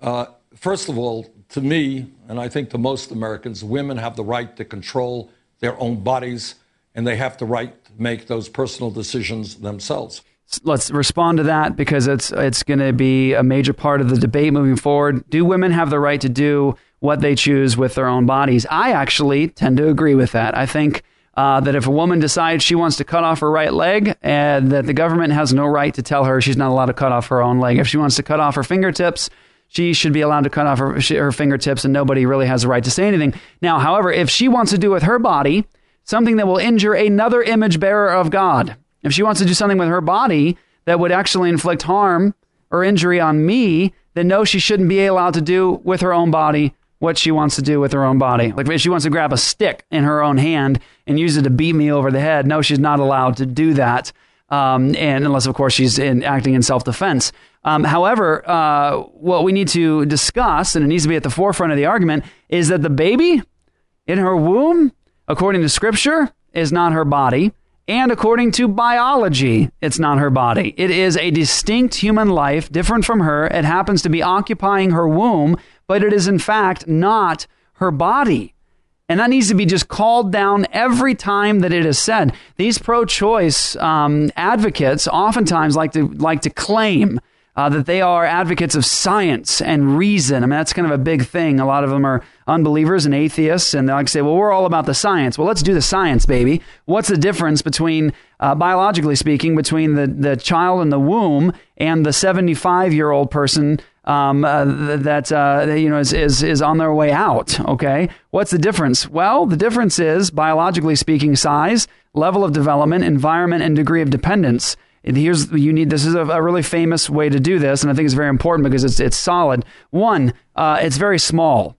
Uh, first of all, to me, and I think to most Americans, women have the right to control their own bodies, and they have the right to make those personal decisions themselves. Let's respond to that because it's it's going to be a major part of the debate moving forward. Do women have the right to do what they choose with their own bodies? I actually tend to agree with that. I think uh, that if a woman decides she wants to cut off her right leg, and that the government has no right to tell her she's not allowed to cut off her own leg. If she wants to cut off her fingertips, she should be allowed to cut off her, her fingertips, and nobody really has the right to say anything. Now, however, if she wants to do with her body something that will injure another image bearer of God, if she wants to do something with her body that would actually inflict harm or injury on me, then no, she shouldn't be allowed to do with her own body what she wants to do with her own body. Like if she wants to grab a stick in her own hand and use it to beat me over the head, no, she's not allowed to do that. Um, and unless, of course, she's in, acting in self defense. Um, however, uh, what we need to discuss, and it needs to be at the forefront of the argument, is that the baby in her womb, according to Scripture, is not her body. And according to biology, it's not her body. It is a distinct human life, different from her. It happens to be occupying her womb, but it is in fact not her body. And that needs to be just called down every time that it is said. These pro-choice um, advocates oftentimes like to like to claim uh, that they are advocates of science and reason. I mean, that's kind of a big thing. A lot of them are unbelievers and atheists, and they like say, well, we're all about the science. Well, let's do the science, baby. What's the difference between, uh, biologically speaking, between the, the child in the womb and the 75 year old person um, uh, that uh, you know is, is is on their way out. Okay, what's the difference? Well, the difference is biologically speaking, size, level of development, environment, and degree of dependence. And here's you need this is a, a, really famous way to do this, and I think it's very important because it's it's solid. One, uh, it's very small.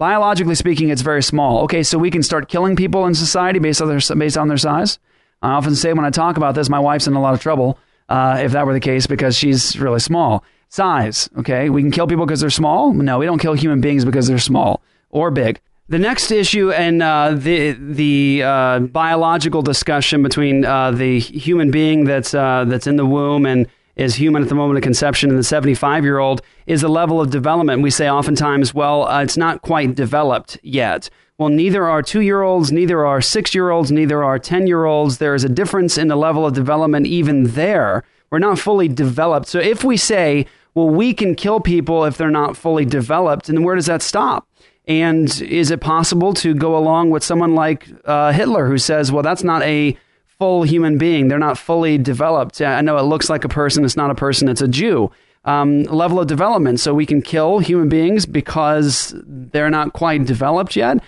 Biologically speaking, it's very small. Okay, so we can start killing people in society based on their based on their size. I often say when I talk about this, my wife's in a lot of trouble uh, if that were the case because she's really small. Size. Okay, we can kill people because they're small. No, we don't kill human beings because they're small or big. The next issue and uh, the the uh, biological discussion between uh, the human being that's uh, that's in the womb and is human at the moment of conception and the 75 year old is the level of development. We say oftentimes, well, uh, it's not quite developed yet. Well, neither are two year olds, neither are six year olds, neither are 10 year olds. There is a difference in the level of development even there. We're not fully developed. So if we say, well, we can kill people if they're not fully developed, and where does that stop? And is it possible to go along with someone like uh, Hitler who says, well, that's not a full human being. They're not fully developed. I know it looks like a person. It's not a person. It's a Jew. Um, level of development. So we can kill human beings because they're not quite developed yet.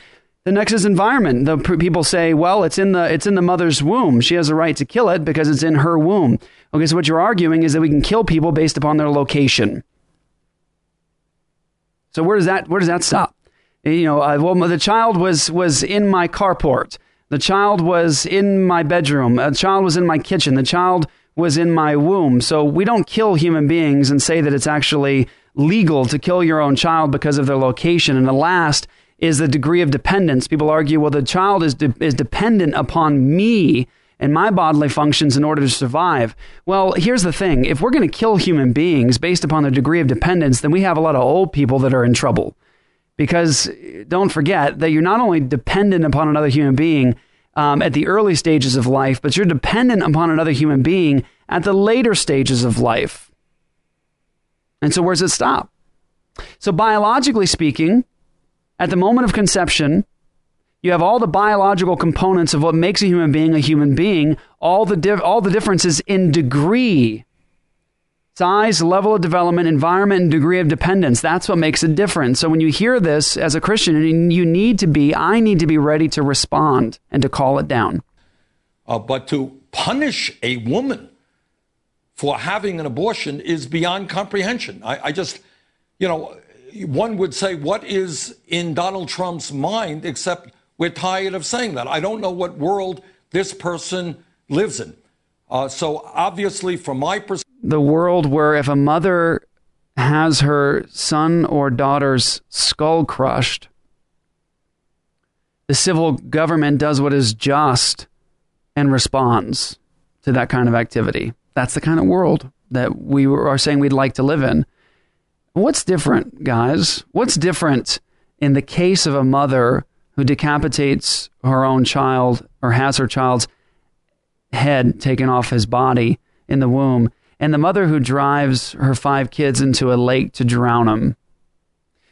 The next is environment. The people say, well, it's in the it's in the mother's womb. She has a right to kill it because it's in her womb. Okay, so what you're arguing is that we can kill people based upon their location. So where does that where does that stop? you know, uh, well, the child was was in my carport. The child was in my bedroom. The child was in my kitchen. The child was in my womb. So we don't kill human beings and say that it's actually legal to kill your own child because of their location. And the last is the degree of dependence. People argue, well, the child is de- is dependent upon me and my bodily functions in order to survive. Well, here's the thing: if we're going to kill human beings based upon their degree of dependence, then we have a lot of old people that are in trouble because don't forget that you're not only dependent upon another human being um, at the early stages of life, but you're dependent upon another human being at the later stages of life. And so, where does it stop? So, biologically speaking, at the moment of conception, you have all the biological components of what makes a human being a human being, all the, all the differences in degree Size, level of development, environment, and degree of dependence. That's what makes a difference. So when you hear this as a Christian, you need to be, I need to be ready to respond and to call it down. Uh, but to punish a woman for having an abortion is beyond comprehension. I, I just, you know, one would say, what is in Donald Trump's mind, except we're tired of saying that. I don't know what world this person lives in. Uh, so obviously, from my perspective, the world where if a mother has her son or daughter's skull crushed, the civil government does what is just and responds to that kind of activity. That's the kind of world that we are saying we'd like to live in. What's different, guys? What's different in the case of a mother who decapitates her own child or has her child's head taken off his body in the womb, and the mother who drives her five kids into a lake to drown them.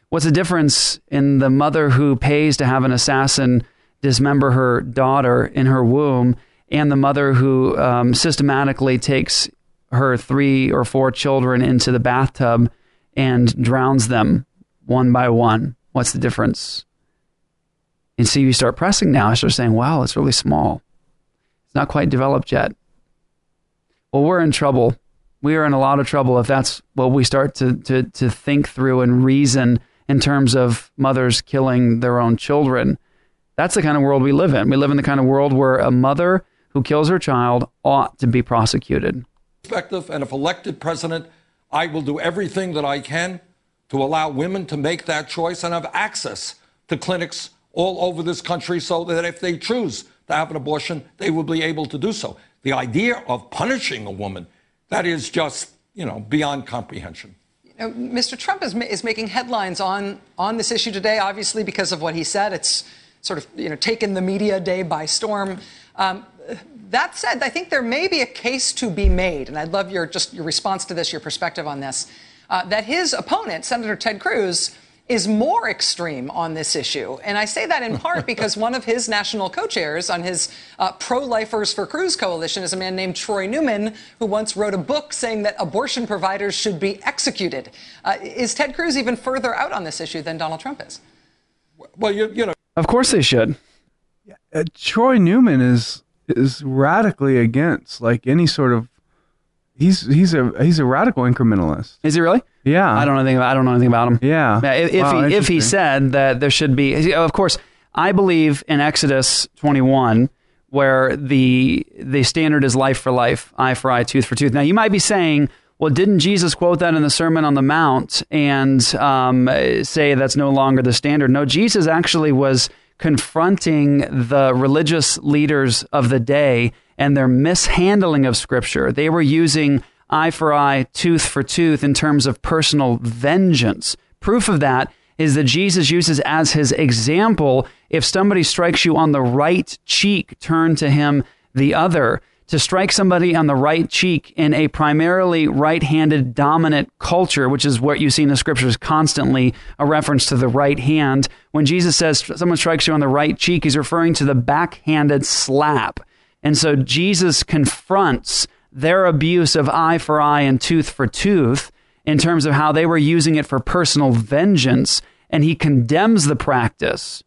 What's the difference in the mother who pays to have an assassin dismember her daughter in her womb and the mother who um, systematically takes her three or four children into the bathtub and drowns them one by one? What's the difference? And so you start pressing now. I start saying, wow, it's really small. It's not quite developed yet. Well, we're in trouble. We are in a lot of trouble if that's what we start to, to, to think through and reason in terms of mothers killing their own children. That's the kind of world we live in. We live in the kind of world where a mother who kills her child ought to be prosecuted. Perspective, and if elected president, I will do everything that I can to allow women to make that choice and have access to clinics all over this country so that if they choose to have an abortion, they will be able to do so. The idea of punishing a woman, that is just, you know, beyond comprehension. You know, Mr. Trump is, is making headlines on, on this issue today, obviously because of what he said. It's sort of you know taken the media day by storm. Um, that said, I think there may be a case to be made, and I'd love your just your response to this, your perspective on this. Uh, that his opponent, Senator Ted Cruz, is more extreme on this issue. And I say that in part because one of his national co chairs on his uh, Pro Lifers for Cruz coalition is a man named Troy Newman, who once wrote a book saying that abortion providers should be executed. Uh, is Ted Cruz even further out on this issue than Donald Trump is? Well, you, you know. Of course they should. Uh, Troy Newman is is radically against like any sort of. He's he's a he's a radical incrementalist. Is he really? Yeah. I don't know anything. About, I don't know anything about him. Yeah. If, if Wow, he if he said that there should be, of course, I believe in Exodus 21, where the the standard is life for life, eye for eye, tooth for tooth. Now you might be saying, well, didn't Jesus quote that in the Sermon on the Mount and um, say that's no longer the standard? No, Jesus actually was confronting the religious leaders of the day and their mishandling of Scripture. They were using eye for eye, tooth for tooth in terms of personal vengeance. Proof of that is that Jesus uses as his example if somebody strikes you on the right cheek, turn to him the other. To strike somebody on the right cheek in a primarily right handed dominant culture, which is what you see in the scriptures constantly, a reference to the right hand. When Jesus says someone strikes you on the right cheek, he's referring to the backhanded slap. And so Jesus confronts their abuse of eye for eye and tooth for tooth in terms of how they were using it for personal vengeance, and he condemns the practice.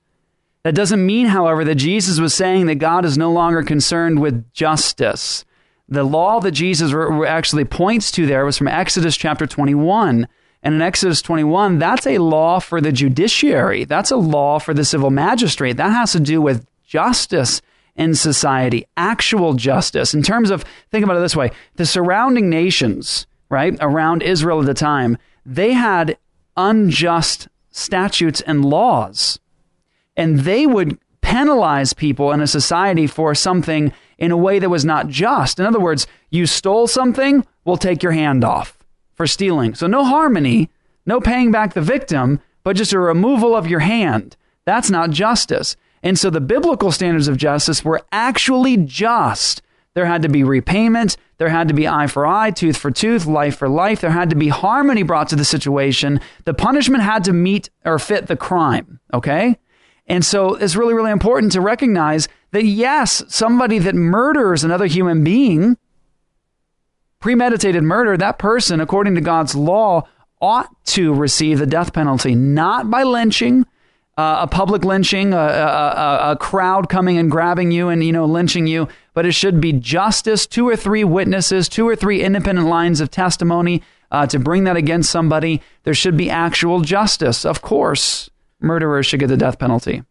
That doesn't mean, however, that Jesus was saying that God is no longer concerned with justice. The law that Jesus actually points to there was from Exodus chapter 21. And in Exodus 21, that's a law for the judiciary. That's a law for the civil magistrate. That has to do with justice in society, actual justice. In terms of, think about it this way the surrounding nations, right, around Israel at the time, they had unjust statutes and laws. And they would penalize people in a society for something in a way that was not just. In other words, you stole something, we'll take your hand off for stealing. So no harmony, no paying back the victim, but just a removal of your hand. That's not justice. And so the biblical standards of justice were actually just. There had to be repayment. There had to be eye for eye, tooth for tooth, life for life. There had to be harmony brought to the situation. The punishment had to meet or fit the crime. Okay? And so it's really, really important to recognize that yes, somebody that murders another human being, premeditated murder, that person, according to God's law, ought to receive the death penalty, not by lynching, uh, a public lynching, a, a, a, a crowd coming and grabbing you and you know lynching you, but it should be justice. Two or three witnesses, two or three independent lines of testimony uh, to bring that against somebody. There should be actual justice. Of course, murderers should get the death penalty.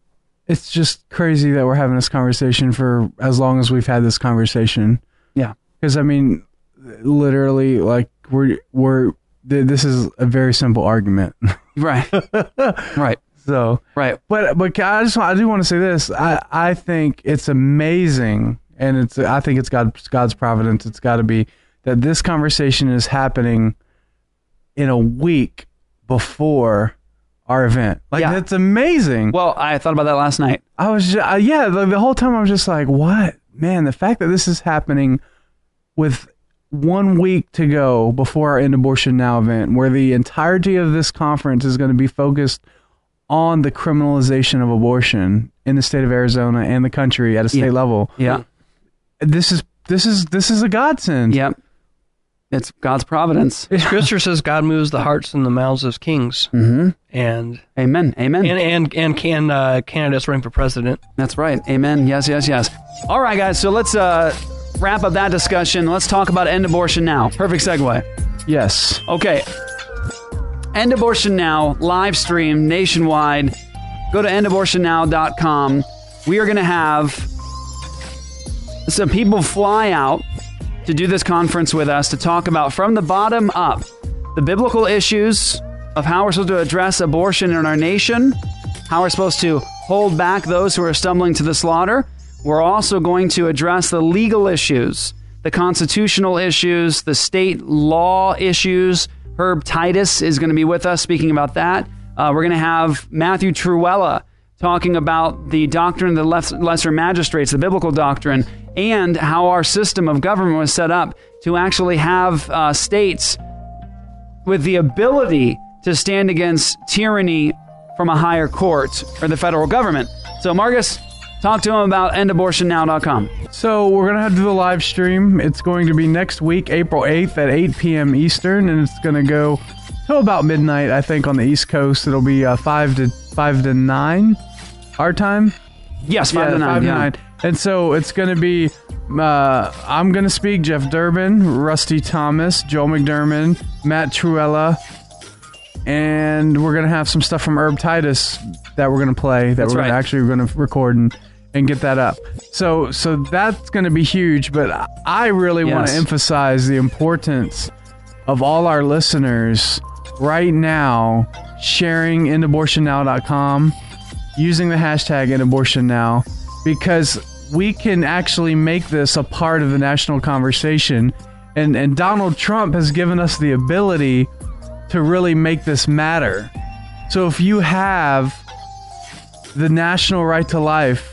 It's just crazy that we're having this conversation for as long as we've had this conversation. Yeah. Because I mean, literally, like we're we're th- this is a very simple argument. Right. *laughs* right. So right. But but I just I do want to say this. I I think it's amazing, and it's I think it's God God's providence. It's got to be that this conversation is happening in a week before our event. Like Yeah. that's amazing. Well, I thought about that last night. I was, ju- uh, yeah, the, the whole time I was just like, what? Man, the fact that this is happening with one week to go before our End Abortion Now event, where the entirety of this conference is going to be focused on the criminalization of abortion in the state of Arizona and the country at a state Yeah. level. Yeah. This is this is this is a godsend. Yep. It's God's providence. Scripture says God moves the hearts and the mouths of kings. Mm-hmm. And Amen. Amen. and and and can uh, candidates running for president? That's right. Amen. Yes, yes, yes. All right, guys. So let's uh, wrap up that discussion. Let's talk about end abortion now. Perfect segue. Yes. Okay. End abortion now, live stream nationwide. Go to endabortionnow.com. We are going to have some people fly out to do this conference with us to talk about from the bottom up the biblical issues of how we're supposed to address abortion in our nation, how we're supposed to hold back those who are stumbling to the slaughter. We're also going to address the legal issues, the constitutional issues, the state law issues. Herb Titus is going to be with us speaking about that. Uh, we're going to have Matthew Trewhella talking about the doctrine of the less- lesser magistrates, the biblical doctrine, and how our system of government was set up to actually have uh, states with the ability to stand against tyranny from a higher court or the federal government. So, Marcus, talk to him about endabortionnow.com. So we're gonna have to do the live stream. It's going to be next week, April eighth at eight p.m. Eastern, and it's gonna go till about midnight. I think on the East Coast, it'll be uh, five to five to nine, our time. Yes, five to nine, Five yeah. to nine. And so it's gonna be. Uh, I'm gonna speak. Jeff Durbin, Rusty Thomas, Joel McDurmon, Matt Trewhella, and we're gonna have some stuff from Herb Titus that we're gonna play. That That's we're gonna actually we're gonna record and, and get that up. So so that's gonna be huge. But I really want to emphasize the importance of all our listeners right now sharing endabortionnow.com, using the hashtag endabortionnow, because we can actually make this a part of the national conversation. And, and Donald Trump has given us the ability to really make this matter. So if you have the national right to life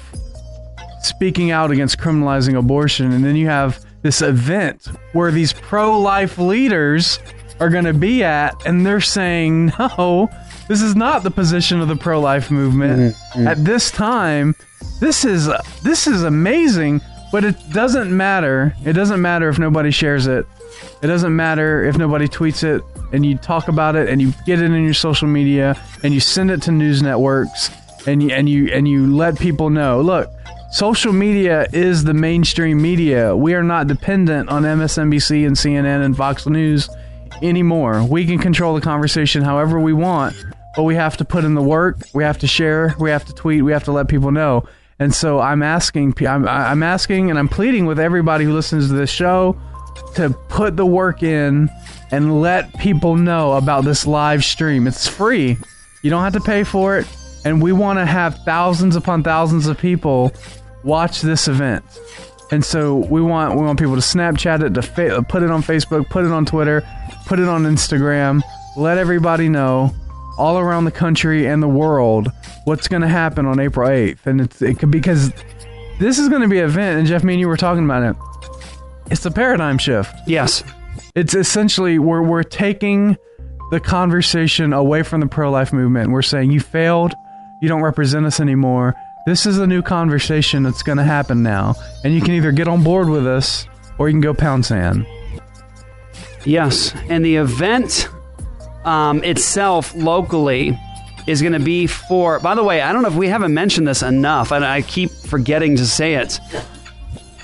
speaking out against criminalizing abortion, and then you have this event where these pro life leaders are going to be at, and they're saying, *laughs* no, this is not the position of the pro life movement mm-hmm. Mm-hmm. at this time. This is this is amazing, but it doesn't matter. It doesn't matter if nobody shares it. It doesn't matter if nobody tweets it and you talk about it and you get it in your social media and you send it to news networks and you and you and you let people know. Look, social media is the mainstream media. We are not dependent on MSNBC and CNN and Fox News anymore. We can control the conversation however we want, but we have to put in the work. We have to share. We have to tweet. We have to let people know. And so I'm asking, I'm, I'm asking, and I'm pleading with everybody who listens to this show to put the work in and let people know about this live stream. It's free. You don't have to pay for it. And we want to have thousands upon thousands of people watch this event. And so we want we want people to Snapchat it, to fa- put it on Facebook, put it on Twitter, put it on Instagram. Let everybody know all around the country and the world what's going to happen on April 8th. And it's it could because this is going to be an event and Jeff me and you were talking about it. It's a paradigm shift. Yes. It's essentially we're we're taking the conversation away from the pro-life movement. We're saying you failed, you don't represent us anymore. This is a new conversation that's going to happen now, and you can either get on board with us or you can go pound sand. Yes, and the event um, itself locally is going to be for. By the way, I don't know if we haven't mentioned this enough, and I keep forgetting to say it.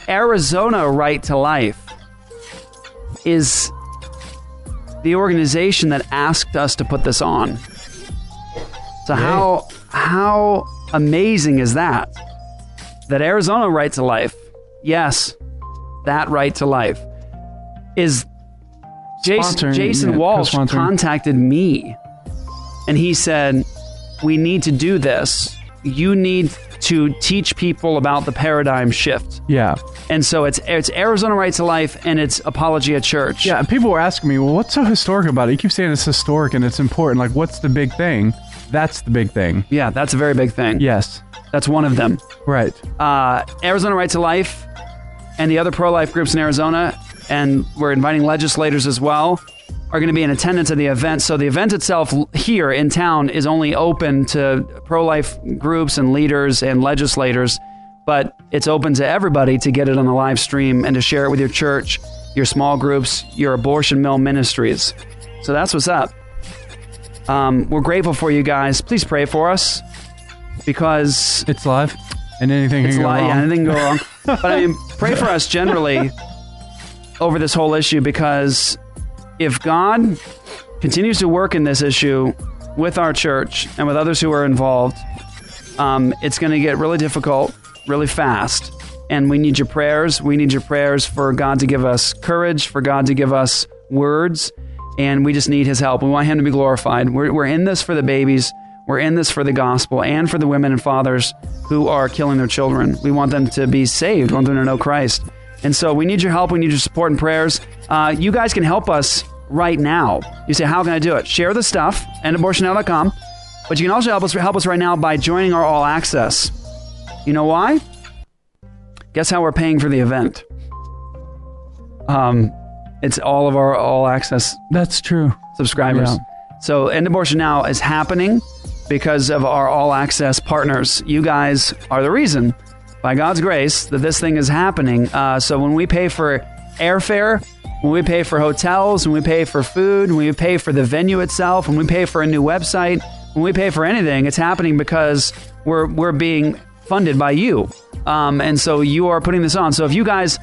Arizona Right to Life is the organization that asked us to put this on. So how how amazing is that? That Arizona Right to Life, yes, that right to life is Jason, Jason yeah, Walsh contacted me and he said, We need to do this. You need to teach people about the paradigm shift. Yeah. And so it's it's Arizona Right to Life and it's Apologia Church. Yeah, and people were asking me, well, what's so historic about it? You keep saying it's historic and it's important. Like, what's the big thing? That's the big thing. Yeah, that's a very big thing. Yes. That's one of them. Right. Uh, Arizona Right to Life and the other pro life groups in Arizona, and we're inviting legislators as well, are going to be in attendance at the event. So the event itself here in town is only open to pro life groups and leaders and legislators, but it's open to everybody to get it on the live stream and to share it with your church, your small groups, your abortion mill ministries. So that's what's up. Um, we're grateful for you guys. Please pray for us because it's live and anything it's can go live. Yeah, wrong. anything can go wrong. *laughs* but I mean, pray for us generally over this whole issue because if God continues to work in this issue with our church and with others who are involved, um, it's going to get really difficult really fast. And we need your prayers. We need your prayers for God to give us courage, for God to give us words, and we just need His help. We want Him to be glorified. We're, we're in this for the babies. We're in this for the gospel and for the women and fathers who are killing their children. We want them to be saved. We want them to know Christ. And so we need your help. We need your support and prayers. Uh, you guys can help us right now. You say, how can I do it? Share the stuff, endabortionnow.com. But you can also help us help us right now by joining our All Access. You know why? Guess how we're paying for the event? Um, it's all of our All Access. That's true. Subscribers. So, End Abortion Now is happening because of our All Access partners. You guys are the reason, by God's grace, that this thing is happening. Uh, so, when we pay for airfare, when we pay for hotels, when we pay for food, when we pay for the venue itself, when we pay for a new website, when we pay for anything, it's happening because we're we're being funded by you, um, and so you are putting this on. So if you guys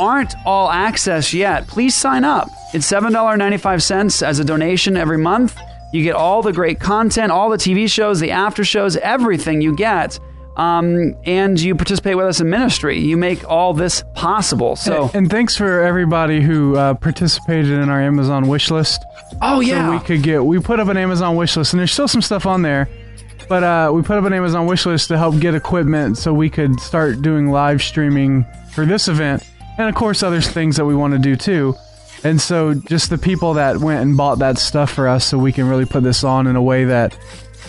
aren't all access yet, please sign up. It's seven dollar ninety five cents as a donation every month. You get all the great content, all the TV shows, the after shows, everything you get. Um, and you participate with us in ministry. You make all this possible. So, and, and thanks for everybody who uh, participated in our Amazon wish list. Oh yeah, so we could get. We put up an Amazon wish list, and there's still some stuff on there. But uh, we put up an Amazon wish list to help get equipment so we could start doing live streaming for this event, and of course, other things that we want to do too. And so, just the people that went and bought that stuff for us, so we can really put this on in a way that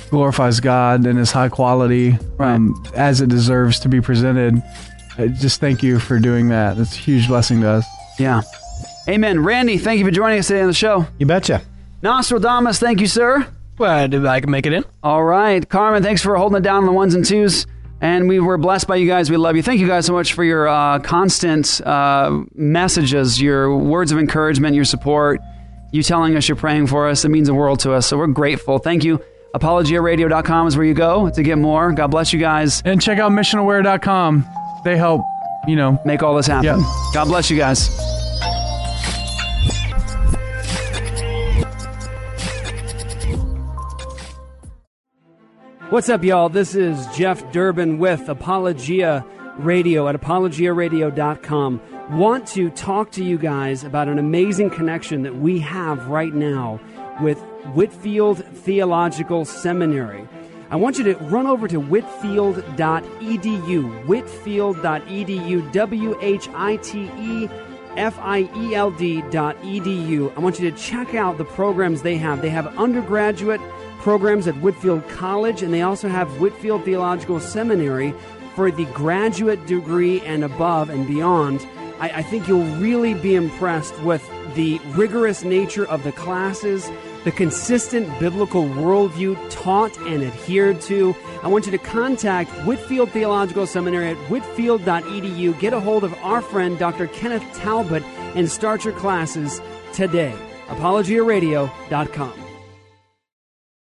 glorifies God and is high quality, um, as it deserves to be presented. Just thank you for doing that. It's a huge blessing to us. Yeah. Amen. Randy, thank you for joining us today on the show. You betcha. Nostradamus, thank you, sir. Well, did I can make it in? All right. Carmen, thanks for holding it down on the ones and twos. And we were blessed by you guys. We love you. Thank you guys so much for your uh, constant uh, messages, your words of encouragement, your support, you telling us you're praying for us. It means the world to us. So we're grateful. Thank you. ApologiaRadio.com is where you go to get more. God bless you guys. And check out missionaware.com. They help, you know, make all this happen. God bless you guys. What's up, y'all? This is Jeff Durbin with Apologia Radio at apologiaradio.com. Want to talk to you guys about an amazing connection that we have right now with Whitefield Theological Seminary. I want you to run over to whitefield.edu, whitefield.edu, W H I T E F I E L D dot edu. I want you to check out the programs they have. They have undergraduate programs at Whitefield College, and they also have Whitefield Theological Seminary for the graduate degree and above and beyond. I, I think you'll really be impressed with the rigorous nature of the classes, the consistent biblical worldview taught and adhered to. I want you to contact Whitefield Theological Seminary at whitefield.edu. Get a hold of our friend Dr. Kenneth Talbot and start your classes today. ApologiaRadio.com.